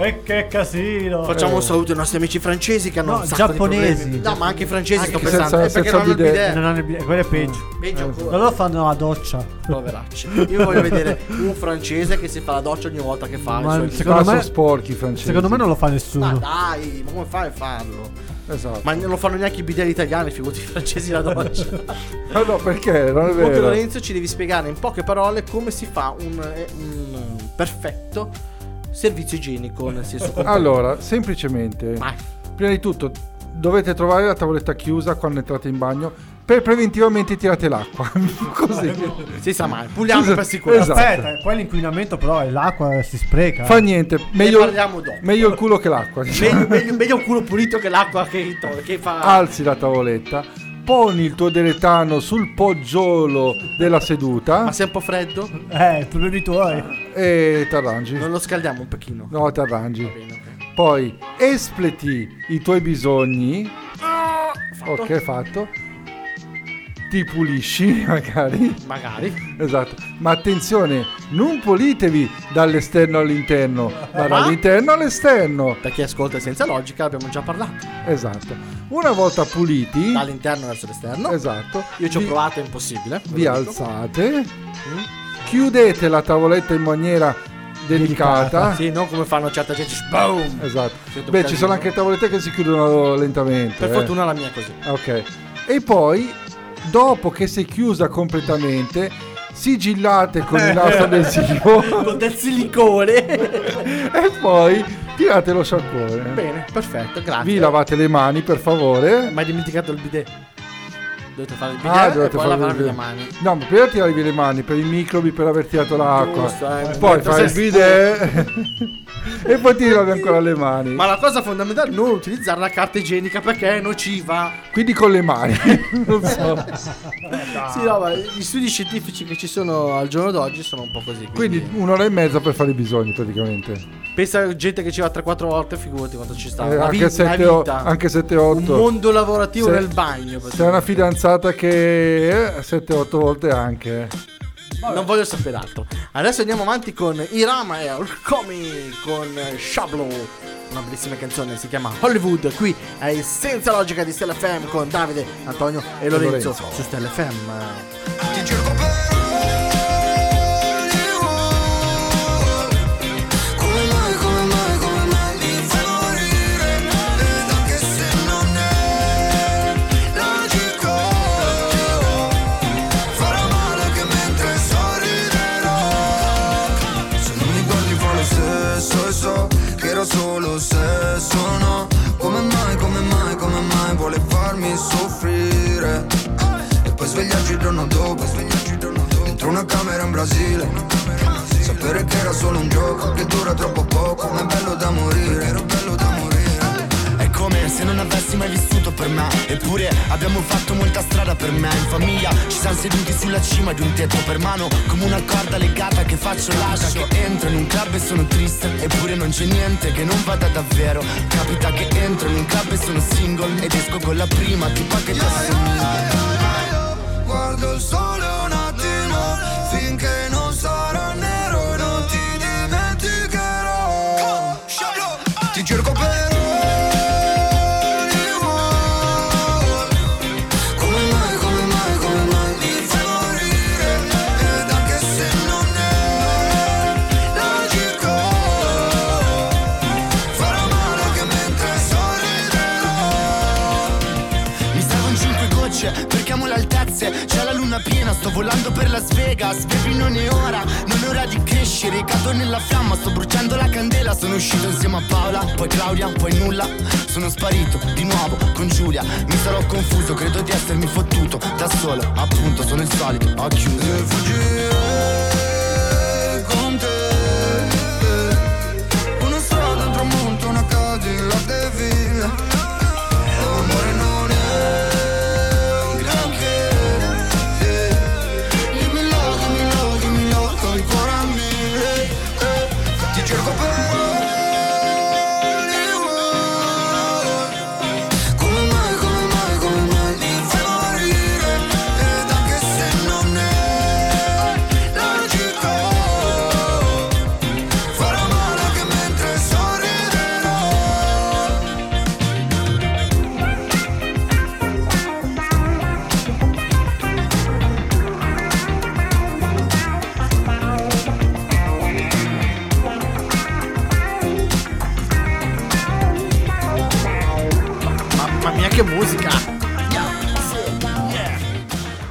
E che casino. Facciamo Eh. un saluto ai nostri amici francesi che hanno No, un sacco giapponesi. No, ma anche i francesi Anche sto senza- pensando. Eh, perché senza non hanno il bidet. bidet. Non hanno il bidet, quello è peggio. Peggio ancora. Loro fanno la doccia. Poveracci. Io voglio vedere un francese che si fa la doccia ogni volta che fa Ma secondo Qua sono me- sporchi i francesi. Secondo me non lo fa Ma nessuno. dai, ma come fai a farlo? Esatto. Ma non lo fanno neanche i bidelli italiani, figurati i francesi la doccia. *laughs* Ma no, perché? Non è Comunque vero. Lorenzo ci devi spiegare in poche parole come si fa un, eh, un perfetto servizio igienico, nel senso. *laughs* Allora, semplicemente, Vai. prima di tutto, dovete trovare la tavoletta chiusa quando entrate in bagno per preventivamente tirate l'acqua. *laughs* Così. Si sa mai, puliamo Scusa, per sicurezza. esatto. Aspetta, poi l'inquinamento però è l'acqua si spreca. Fa niente, Ne meglio, parliamo dopo. meglio il culo che l'acqua. diciamo. *laughs* Meglio, meglio- meglio un culo pulito che l'acqua che, che fa. Alzi la tavoletta, poni il tuo deletano sul poggiolo della seduta Ma sei un po' freddo? Eh, problemi tuoi. e ti arrangi. Non lo scaldiamo un pochino. No, ti arrangi. Bene, ok. Poi espleti i tuoi bisogni. Fatto? Ok, fatto. Ti pulisci, *laughs* magari. Magari. Esatto. Ma attenzione, non pulitevi dall'esterno all'interno, ma Ma? dall'interno all'esterno. Per chi ascolta senza logica abbiamo già parlato. Esatto. Una volta puliti, Dall'interno verso l'esterno. esatto, Io ci ho vi- provato, è impossibile. vi alzate, chiudete la tavoletta in maniera delicata. Sì, non come fanno certa gente. Boom! Esatto. Beh, ci sono anche tavolette che si chiudono lentamente. Per eh. fortuna la mia è così. Ok. E poi, dopo che si è chiusa completamente, sigillate con il nastro adesivo *laughs* Con del silicone. *laughs* e poi tirate lo sciacquone. Bene, perfetto, grazie. Vi lavate le mani, per favore. Ma hai dimenticato il bidet. Dovete fare il bidet Ah, e poi lavarvi le mani. No, ma prima tirare via le mani per i microbi, per aver tirato l'acqua. Giusto, eh, poi fai il bidet *laughs* e poi ti lavi ancora le mani. Ma la cosa fondamentale è non utilizzare la carta igienica perché è nociva. Quindi con le mani. *laughs* non so. Sì, no, ma gli studi scientifici che ci sono al giorno d'oggi sono un po' così. Quindi, Quindi un'ora e mezza per fare i bisogni praticamente. pensa a gente che ci va 3-4 volte, figurati quanto ci sta. Eh, La anche vi- la 7 o- vita. anche 7 Un 8. mondo lavorativo Se- nel bagno. C'è una fidanzata che 7-8 volte anche. Non voglio sapere altro. Adesso andiamo avanti con Irama e Orkomi con Shablo. Una bellissima canzone, si chiama Hollywood. Qui è Senza Logica di Stella FM con Davide, Antonio e Lorenzo, Lorenzo. su Stella FM. Sesso no Come mai, come mai, come mai vuole farmi soffrire? E poi svegliarci il giorno dopo svegliarci il giorno dopo. Dentro una camera in Brasile. Sapere che era solo un gioco Che dura troppo poco Ma è bello da morire. Era bello da morire come se non avessi mai vissuto per me. Eppure abbiamo fatto molta strada per me. In famiglia ci siamo seduti sulla cima di un tetto per mano Come una corda legata che faccio lascio. Che entro in un club e sono triste Eppure non c'è niente che non vada davvero. Capita che entro in un club e sono single Ed esco con la prima tipa che ti assomiglia Guardo il sole piena, sto volando per Las Vegas Baby non è ora, non è ora di crescere Cado nella fiamma, sto bruciando la candela Sono uscito insieme a Paola, poi Claudia, poi nulla Sono sparito, di nuovo, con Giulia Mi sarò confuso, credo di essermi fottuto Da solo, appunto, sono il solito, ho chiuso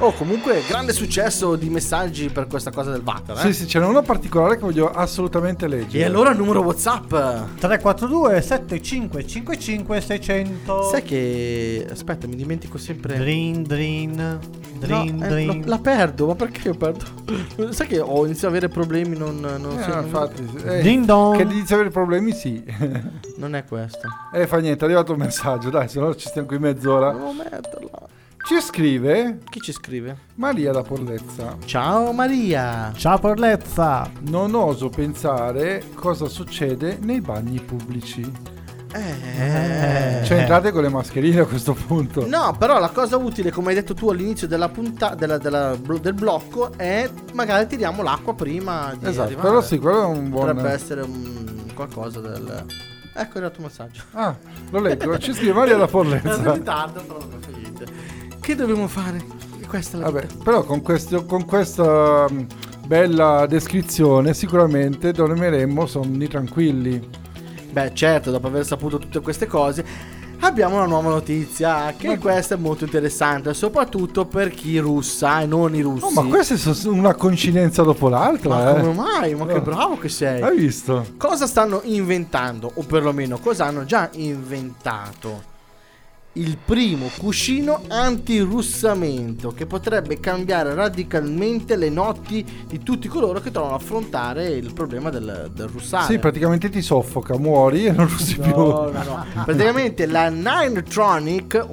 Oh, comunque, grande successo di messaggi per questa cosa del Vater, eh? Sì, sì, ce n'è uno particolare che voglio assolutamente leggere. E allora il numero WhatsApp? 342 7555 600 Sai che. Aspetta, mi dimentico sempre. Drin drin Drin No, eh, drin la, la perdo, ma perché io perdo? *laughs* Sai che ho iniziato ad avere problemi, non, non, Eh, so- non- infatti, eh, Ding dong. che inizi a avere problemi, sì. non è questo. eh, fa niente, è arrivato un messaggio, dai, se no ci stiamo qui mezz'ora. Devo metterla. Ci scrive Chi ci scrive? Maria da Porlezza. Ciao Maria. Ciao Porlezza Non oso pensare cosa succede nei bagni pubblici. Eh. Cioè, entrate con le mascherine a questo punto. No, però la cosa utile, come hai detto tu all'inizio della punta- della- della- del blocco, è magari tiriamo l'acqua prima di Esatto, arrivare. però sì, quello è un buon... Potrebbe essere un qualcosa del... Ecco il tuo massaggio. Ah, lo leggo, ci scrive Maria da *laughs* È in Forlezza. ritardo, però non fa niente. Che dobbiamo fare? Questa è la Vabbè, vita. però con, questo- con questa mm, bella descrizione sicuramente dormiremmo sonni tranquilli. Beh, certo, dopo aver saputo tutte queste cose, abbiamo una nuova notizia. Che questa è molto interessante, soprattutto per chi russa e non i russi. Oh, ma questa è una coincidenza dopo l'altra, Ma eh. come mai? Ma che Oh. bravo che sei! Hai visto? Cosa stanno inventando, o perlomeno cosa hanno già inventato? Il primo cuscino antirussamento che potrebbe cambiare radicalmente le notti di tutti coloro che trovano a affrontare il problema del, del russare. Sì, praticamente ti soffoca, muori e non russi No, più. no, no. Praticamente la Ninetronic,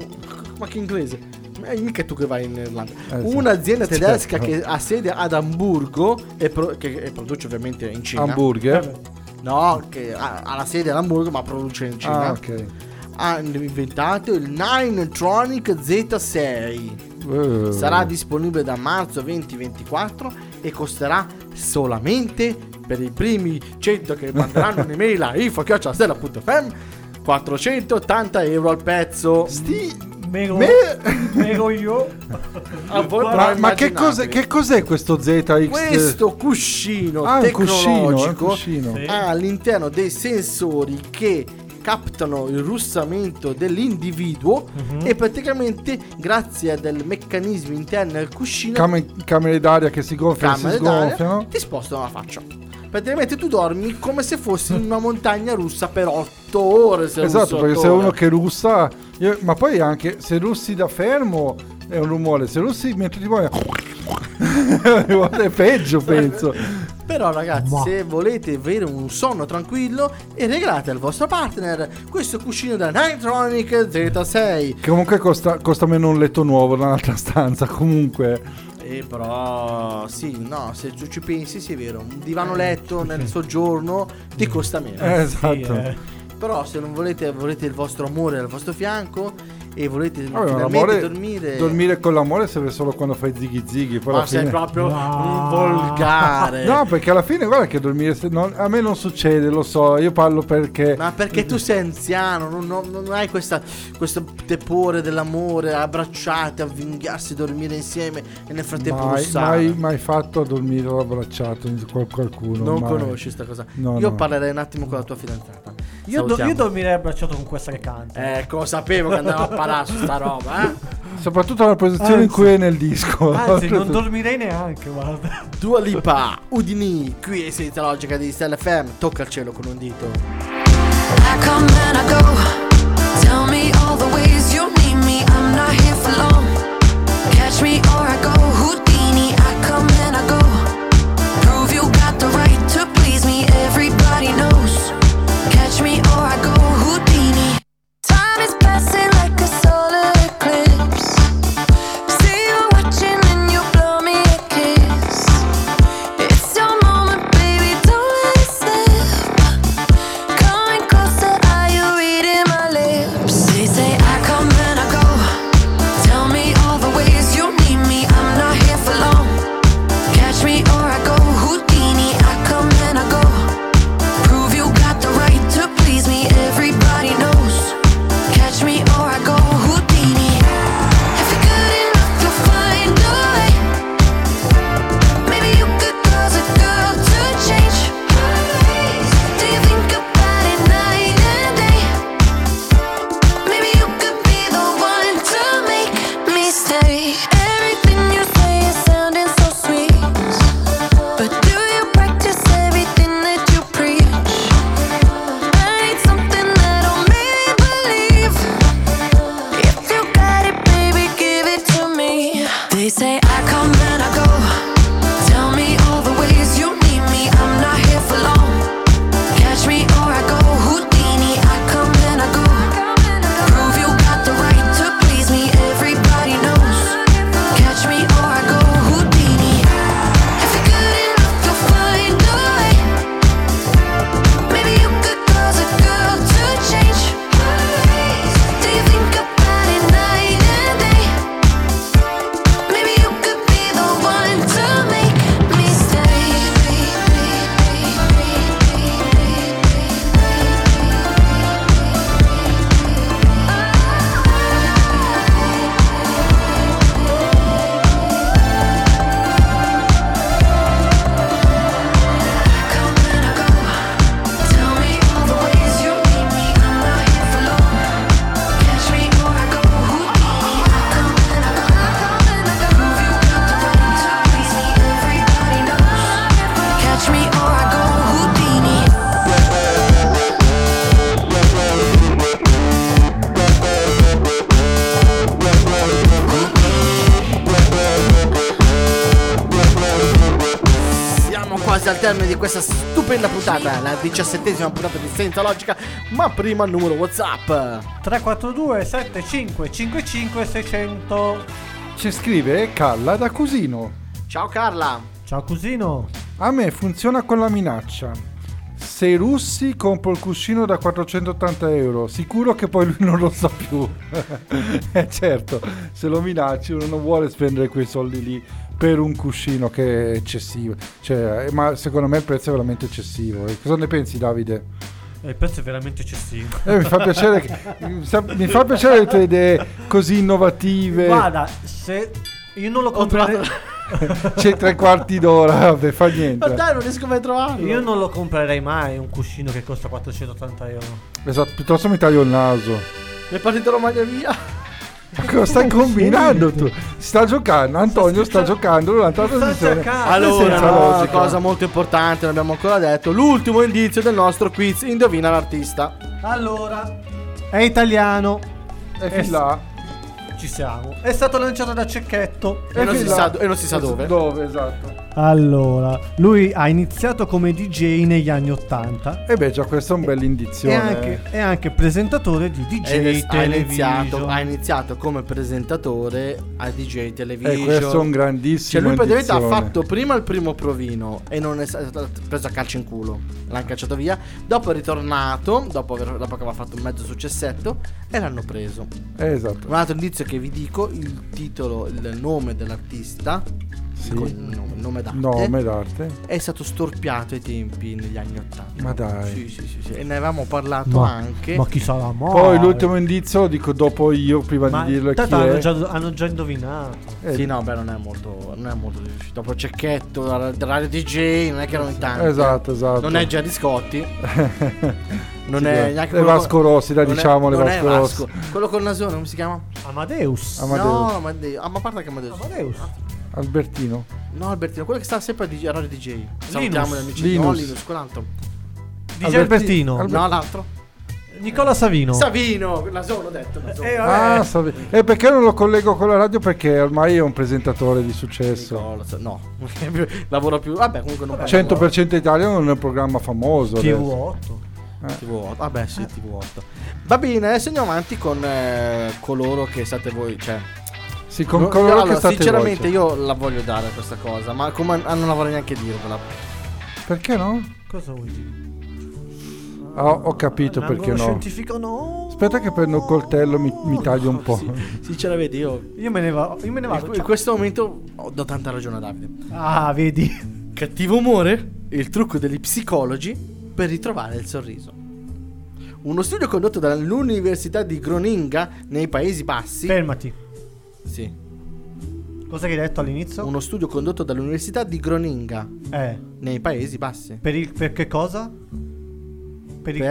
ma che inglese? Eh, mica tu che vai in Irlanda. Eh, sì. Un'azienda tedesca Certo. che ha sede ad Amburgo e, pro- che produce ovviamente in Cina. Hamburger. No, che ha, ha la sede ad Amburgo ma produce in Cina. Ah, ok. Ha inventato il Ninetronic Z6. Eh. Sarà disponibile da marzo 2024 e costerà solamente per i primi 100 che manderanno *laughs* un'email a info.fm 480 euro al pezzo. Sti- Mego, Me- mego io. A voi Ma, ma che, cos'è, che cos'è questo ZX? Questo cuscino Ah, un cuscino, è un tecnologico cuscino. Ha all'interno dei sensori che captano il russamento dell'individuo Mhm. e praticamente grazie a dei meccanismi interni al cuscino Cam- camere d'aria che si gonfiano e si sgonfiano. ti spostano la faccia. Praticamente tu dormi come se fossi in una montagna russa per 8 ore. Se Esatto, perché se uno che russa, io- ma poi anche se russi da fermo è un rumore, se russi mentre ti muovi *laughs* è peggio, penso. *laughs* Però ragazzi, Ma- se volete avere un sonno tranquillo e regalate al vostro partner questo cuscino da Nightronic Z6. Che comunque costa, costa meno un letto nuovo da un'altra stanza, comunque. E però sì, no, se tu ci pensi sì è vero, un divano letto nel soggiorno ti costa meno. Eh, Sì, esatto. eh. Però se non volete, volete il vostro amore al vostro fianco e volete Vabbè, l'amore- dormire Dormire con l'amore serve solo quando fai zighi zighi. Ma sei fine... proprio No. un volgare. No, perché alla fine guarda che dormire non- a me non succede, lo so, io parlo perché Ma perché tu sei anziano, non, non- non hai questa, questo tepore dell'amore, abbracciati, avvinghiarsi, dormire insieme e nel frattempo mai, russare. mai, mai fatto a dormire abbracciato in qual- qualcuno. non mai. conosci questa cosa. No, Io no. parlerei un attimo con la tua fidanzata. Io, do- io dormirei abbracciato con questa che canta. Ecco, sapevo che andava a su sta roba, eh. *laughs* Soprattutto nella posizione in Anzi- cui è nel disco. Anzi, non *laughs* dormirei neanche, guarda. Dua Lipa, Udini, qui è senza logica di Stella FM, tocca il cielo con un dito. I come and I go. Tell me all the ways you need me. I'm not here for long. Catch me or I go Houdini. Diciassettesima puntata di Senza Logica, ma prima il numero WhatsApp. 342 75 55 600. Ci scrive Calla da Cusino. Ciao Carla. Ciao cusino. A me funziona con la minaccia. Se i russi compro il cuscino da 480 euro, sicuro che poi lui non lo sa più. *laughs* eh certo, se lo minacci uno non vuole spendere quei soldi lì per un cuscino che è eccessivo. Cioè, eh, ma secondo me il prezzo è veramente eccessivo. E cosa ne pensi Davide? Eh, Il prezzo è veramente eccessivo. Eh, mi, fa piacere che- mi sa- mi fa piacere le tue idee così innovative. Guarda, se io non lo comprerei. *laughs* C'è tre quarti d'ora, vabbè, fa Ma niente. dai, non riesco mai a trovarlo. Io non lo comprerei mai un cuscino che costa 480 euro. Esatto, piuttosto mi taglio il naso. Mi è partita Romagna via. Ma Cosa stai *laughs* combinando tu? Sta giocando, Antonio sta sta- giocando durante la trasmissione. Allora, no, cosa molto importante, non abbiamo ancora detto. L'ultimo indizio del nostro quiz Indovina l'artista. Allora, è italiano. È fin là. Ci siamo. È stato lanciato da Cecchetto. E non, fin si sa, e non si sa dove. Dove, esatto. Allora, lui ha iniziato come DJ negli anni 80 E beh, già questo è un bel indizio. anche, è anche presentatore di DJ è- ha, iniziato, television. ha iniziato come presentatore a DJ Television. E questo è un Cioè grandissimo lui praticamente ha indizione. fatto prima il primo provino e non è stato preso a calcio in culo, l'hanno cacciato via. Dopo è ritornato, dopo, aver- dopo che aveva fatto un mezzo successetto, e l'hanno preso. Eh, esatto. Un altro indizio che vi dico, il titolo, il nome dell'artista, Sì. il nome, il nome d'arte, Nome d'arte. è stato storpiato ai tempi negli anni 80. Ma dai. Sì, sì, sì, sì. E ne avevamo parlato Ma, anche. ma chi sarà mai? Poi l'ultimo indizio lo dico dopo io, prima Ma di dirlo chi tanto hanno è. già, hanno già indovinato. Eh, Sì, no, beh, non è molto, non è molto difficile. Dopo Cecchetto, Radio DJ, non è che erano in tanti. Esatto, esatto. Non è Gianni Scotti. *laughs* Non Sì, è neanche Le Vasco Rossi, dai, non è- diciamo, le non Vasco Vasco. Quello col nasone, come si chiama? Amadeus. Amadeus. No, Amadeus. Ah, ma a parte che Amadeus. Amadeus. Albertino. No, Albertino, quello che sta sempre a DJ a Radio DJ. Salutiamo gli amici. Linus. No, Linus, quell'altro. DJ Alberti- Albertino. Alber- No, l'altro. Nicola Savino. Savino, Nasone ho detto. Nasone. Eh, vabbè. Ah, sape- E perché non lo collego con la radio? Perché ormai è un presentatore di successo. Nicola, no, *laughs* lavora più. Vabbè, comunque non parliamo- 100% Italia non è un programma famoso. adesso. TV8. TV8. Vabbè, sì, TV8. Va bene, adesso andiamo avanti con eh, coloro che state voi. Cioè, Sì, con no, coloro allora, che state sinceramente, voi, io la voglio dare questa cosa, ma come ah, non la vorrei neanche dirvela. Perché no? Cosa vuoi dire? Ah, ho capito L'angolo perché no. scientifico no. Aspetta che prendo il coltello mi, mi taglio un po'. Sì, *laughs* sinceramente, io. Io me ne, va- io me ne vado. In, questo momento ho- do tanta ragione a Davide. Ah, vedi. Cattivo umore, il trucco degli psicologi per ritrovare il sorriso. Uno studio condotto dall'Università di Groninga nei Paesi Bassi. Fermati. Sì. Cosa che hai detto all'inizio? Uno studio condotto dall'Università di Groninga Eh, nei Paesi Bassi. per, il, per che cosa? Per per il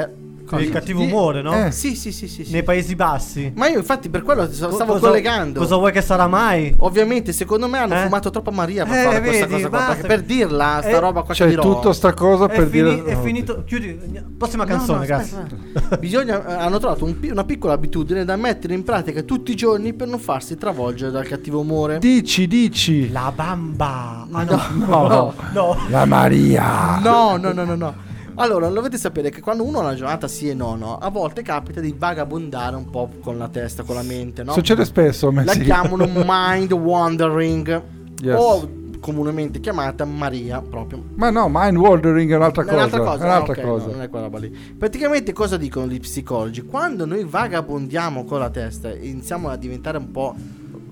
cosa? cattivo Di- umore, no? eh, Sì, sì, sì, sì. sì. Nei Paesi Bassi. Ma io infatti per quello stavo cosa- collegando. Cosa vuoi che sarà mai? Ovviamente, secondo me hanno Eh? fumato troppo Maria per Eh, fare questa vedi, cosa qua. per dirla, sta Eh, roba qua che dirò. tutta sta cosa È, per fini- dire... è finito. Chiudi. Prossima No, canzone, no, ragazzi. *laughs* Bisogna, eh, hanno trovato un pi- una piccola abitudine da mettere in pratica tutti i giorni per non farsi travolgere dal cattivo umore. Dici, dici. La bamba. Ah, No, no. no. No. La Maria. No, no, no, no, no. Allora, dovete sapere che quando uno ha una giornata sì e no, no, a volte capita di vagabondare un po' con la testa, con la mente, no? Succede spesso a me. La sì. chiamano *laughs* mind wandering Yes. o comunemente chiamata Maria proprio. Ma no, mind wandering è un'altra È cosa. un'altra cosa, È un'altra ah, ok, cosa. no, non è quella roba lì. Praticamente cosa dicono gli psicologi? Quando noi vagabondiamo con la testa e iniziamo a diventare un po'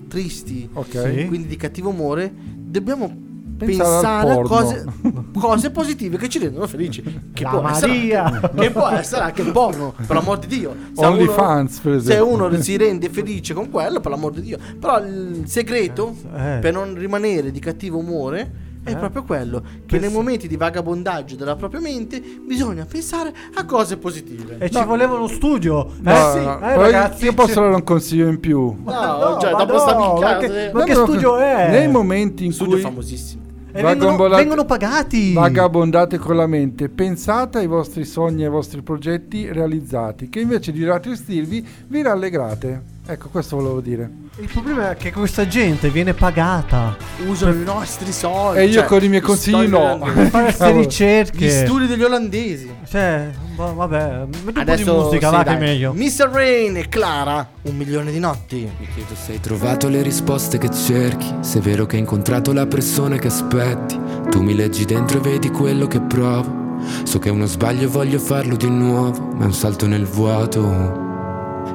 tristi, Ok. Sì. quindi di cattivo umore, dobbiamo Pensare a cose, *laughs* cose positive che ci rendono felici. Che La può Maria. Essere, che può essere anche il porno, per l'amor di Dio. Se uno- OnlyFans, per Se uno si rende felice con quello, per l'amor di Dio. Però il segreto Eh. per non rimanere di cattivo umore è Eh. proprio quello che Pensa- nei momenti di vagabondaggio della propria mente bisogna pensare a cose positive. E ci voleva uno studio. No, eh sì, no, eh, ragazzi. io posso dare un consiglio in più. No, no, cioè, ma dopo no, sta ma minchiata, che- eh. ma che Proprio studio è? Nei momenti in studio cui famosissimo. Vengono, vengono pagati. vagabondate con la mente, pensate ai vostri sogni e ai vostri progetti realizzati, che invece di rattristirvi vi rallegrate. Ecco, questo volevo dire. Il problema è che questa gente viene pagata Usano i nostri soldi. E io cioè, con i miei gli consigli no. per fare queste *laughs* ricerche. Gli studi degli olandesi. Cioè, boh, vabbè, metti un po' di Adesso musica, sì, va dai. che è meglio. Mr. Rain e Clara, un milione di notti. Mi chiedo se hai trovato le risposte che cerchi, se è vero che hai incontrato la persona che aspetti. Tu mi leggi dentro e vedi quello che provo. So che è uno sbaglio e voglio farlo di nuovo, ma è un salto nel vuoto.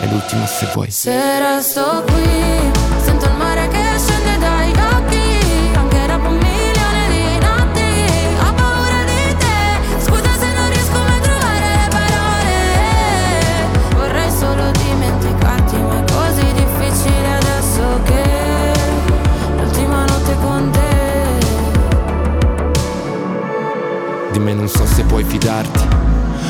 è l'ultima se vuoi. Se resto qui, sento il mare che scende dai occhi, anche dopo un milione di notti. Ho paura di te, scusa se non riesco mai a trovare le parole. Vorrei solo dimenticarti, ma è così difficile adesso che l'ultima notte con te. Di me non so se puoi fidarti.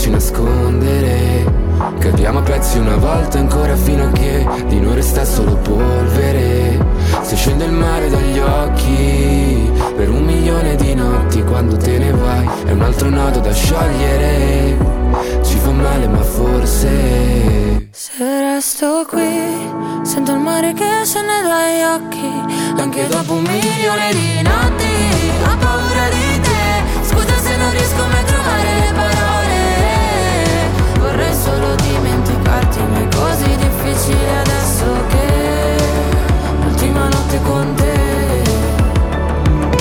volerci nascondere. Cadiamo a pezzi una volta ancora fino a che di noi resta solo polvere. Se scende il mare dagli occhi per un milione di notti quando te ne vai è un altro nodo da sciogliere. Ci fa male ma forse Se resto qui, sento il mare che scende dagli occhi, anche dopo un milione di notti. Ho paura di te, scusa se non riesco mai a trovare le parole. Vorrei solo dimenticarti, ma è così difficile adesso che l'ultima notte con te.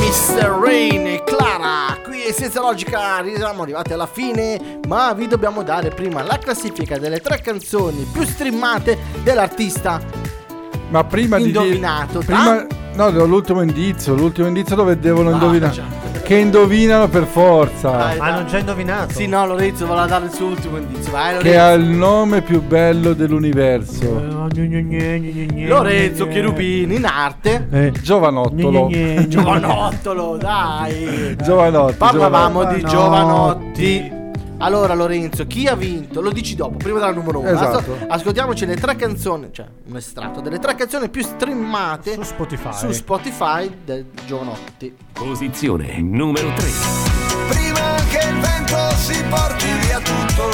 Mr. Rain e Clara, qui è senza logica, siamo arrivati alla fine, ma vi dobbiamo dare prima la classifica delle tre canzoni più streamate dell'artista. Ma prima di Indovinato, Prima, no, l'ultimo indizio. L'ultimo indizio dove devono indovinare. Che indovinano per forza. Dai, Ma dai. hanno già indovinato. Sì, no, Lorenzo voleva dare il suo ultimo indizio. Vai, Che ha il nome più bello dell'universo. Lorenzo Cherubini in arte. Eh. Giovanottolo. Giovanottolo, dai. Giovanotti. Parlavamo di Giovanotti. Allora Lorenzo, chi ha vinto? Lo dici dopo, prima della numero uno. Esatto. Adesso ascoltiamoci le tre canzoni, cioè un estratto delle tre canzoni più streamate Su Spotify. su Spotify del Giovanotti. Posizione numero 3. Prima che il vento si porti via tutto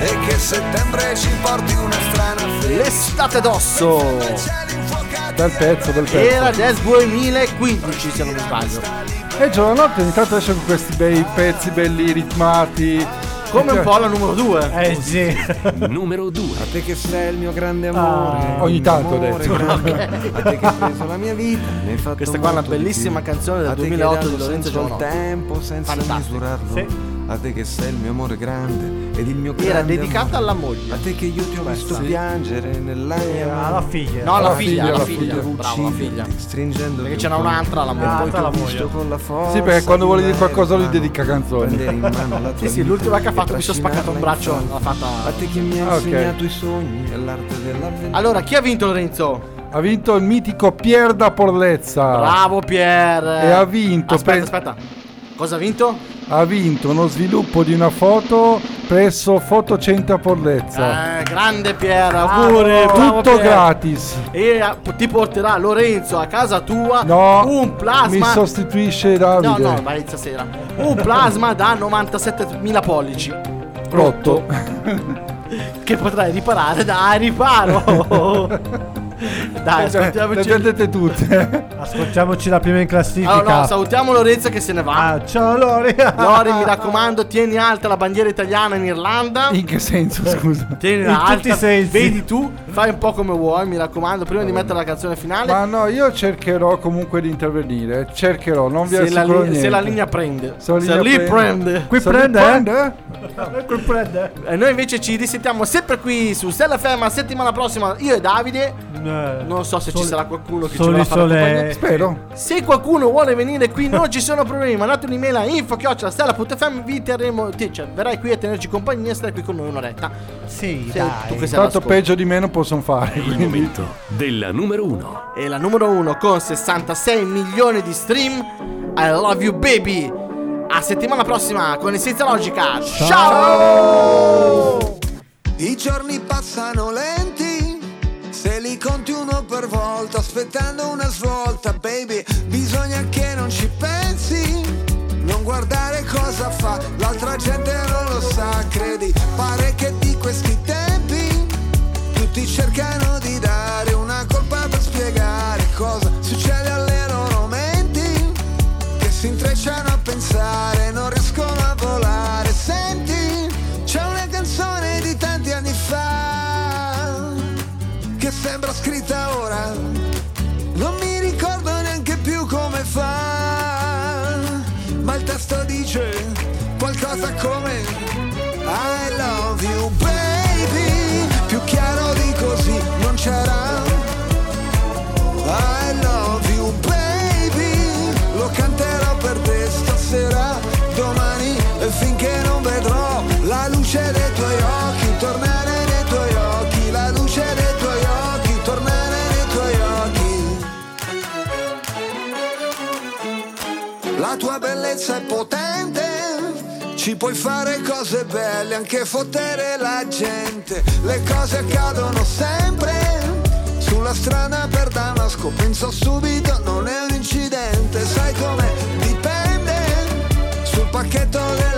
e che settembre ci porti una strana fede. L'estate d'osso Bel pezzo, bel pezzo. era del 2015 se non mi sbaglio. E Giovanotti ogni tanto esce con questi bei pezzi belli ritmati. Come un po' la numero due. Eh sì. *laughs* Numero 2. A te che sei il mio grande amore. Ah, ogni tanto ho amore detto. grande. A te che hai preso la mia vita. mi hai fatto Questa qua è una bellissima canzone del A te che hai 2008 dato di Lorenzo Giovanotti. tempo senza Fantastico. misurarlo. Sì. A te che sei il mio amore grande ed il mio grande Era dedicata alla moglie. A te che io ti ho visto sì. piangere nell'aria. alla figlia. No, alla Alla figlia, figlia, alla alla figlia. figlia. Bravo, la figlia. Stringendo Perché c'era un'altra alla E moglie. poi alla visto moglie. con la forza Sì, perché quando vuole di dire qualcosa lui dedica canzoni. in mano la *laughs* Sì, sì, l'ultima che ha fatto mi sono spaccato un braccio. L'ha fatta. A te che mi ha Ah, insegnato i sogni e l'arte dell'avventura. Allora, chi ha vinto Lorenzo? Ha vinto il mitico Pier da Porlezza. Bravo Pier. E ha vinto Aspetta, per- aspetta. Cosa ha vinto? Ha vinto uno sviluppo di una foto presso Fotocenta Porlezza. Eh, grande Pier, auguri. Tutto Pier. gratis. E eh, ti porterà Lorenzo a casa tua No, un plasma. mi sostituisce No, Davide. no, vai stasera. Un plasma da 97.000 pollici. Rotto. *laughs* Che potrai riparare da riparo. *laughs* Dai, Cioè, Le ascoltiamoci. vedete tutte. Ascoltiamoci la prima in classifica. Allora, no, salutiamo Lorenzo che se ne va. Ah, ciao Lori. Lori, mi raccomando, tieni alta la bandiera italiana in Irlanda. In che senso, scusa? Tieni in alta, tutti i sensi. vedi tu, fai un po' come vuoi, mi raccomando, prima di mettere la canzone finale. Ma no, io cercherò comunque di intervenire. Cercherò, non vi se, la assicuro li- niente. se la linea prende. Se la Se linea lì prende. prende. Qui Se li prende, eh? prende? Qui prende. E noi invece ci risentiamo sempre qui su Stella FM la settimana prossima. Io e Davide. Eh, Non so se ci soli- sarà qualcuno che ci soli vorrà fare. Spero. Se qualcuno vuole venire qui, non ci sono problemi. Mandate un'email a info.stella.fm. Vi terremo. ti- Cioè, verrai qui a tenerci compagnia e stare qui con noi un'oretta. Sì, Se dai. tu Tanto peggio di me non possono fare. Il quindi- momento della numero 1. E la numero 1 con 66 milioni di stream. I love you, baby. A settimana prossima con Essenza Logica. Ciao! I giorni passano lenti, se li conti uno per volta, aspettando una svolta, baby, bisogna che non ci pensi, non guardare cosa fa, l'altra gente non lo sa, credi, pare che di questi tempi tutti cercano testo dice qualcosa come I love you ci puoi fare cose belle, anche fottere la gente. Le cose accadono sempre, sulla strada per Damasco, penso subito, non è un incidente, sai come dipende, sul pacchetto delle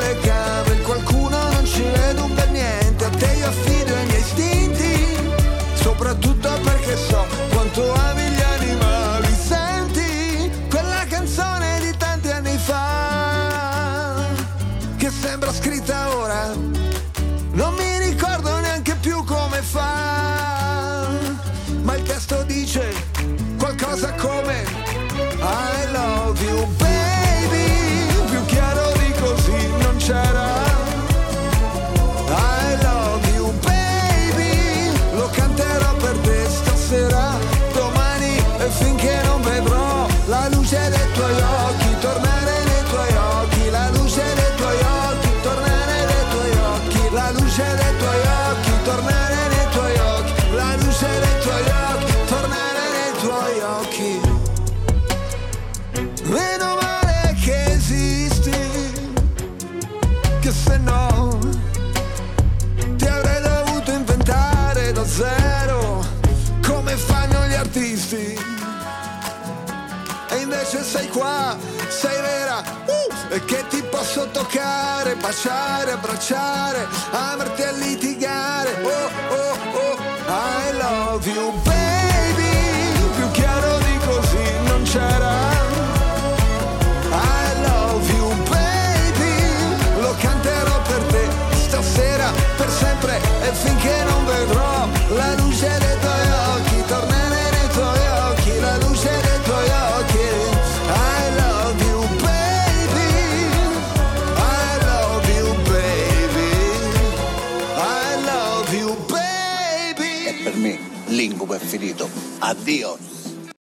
che ti posso toccare, baciare, abbracciare, amarti e litigare. Oh oh oh, I love you baby, più chiaro di così non c'era. I love you baby Lo canterò per te stasera Per sempre e finché non vedrò I love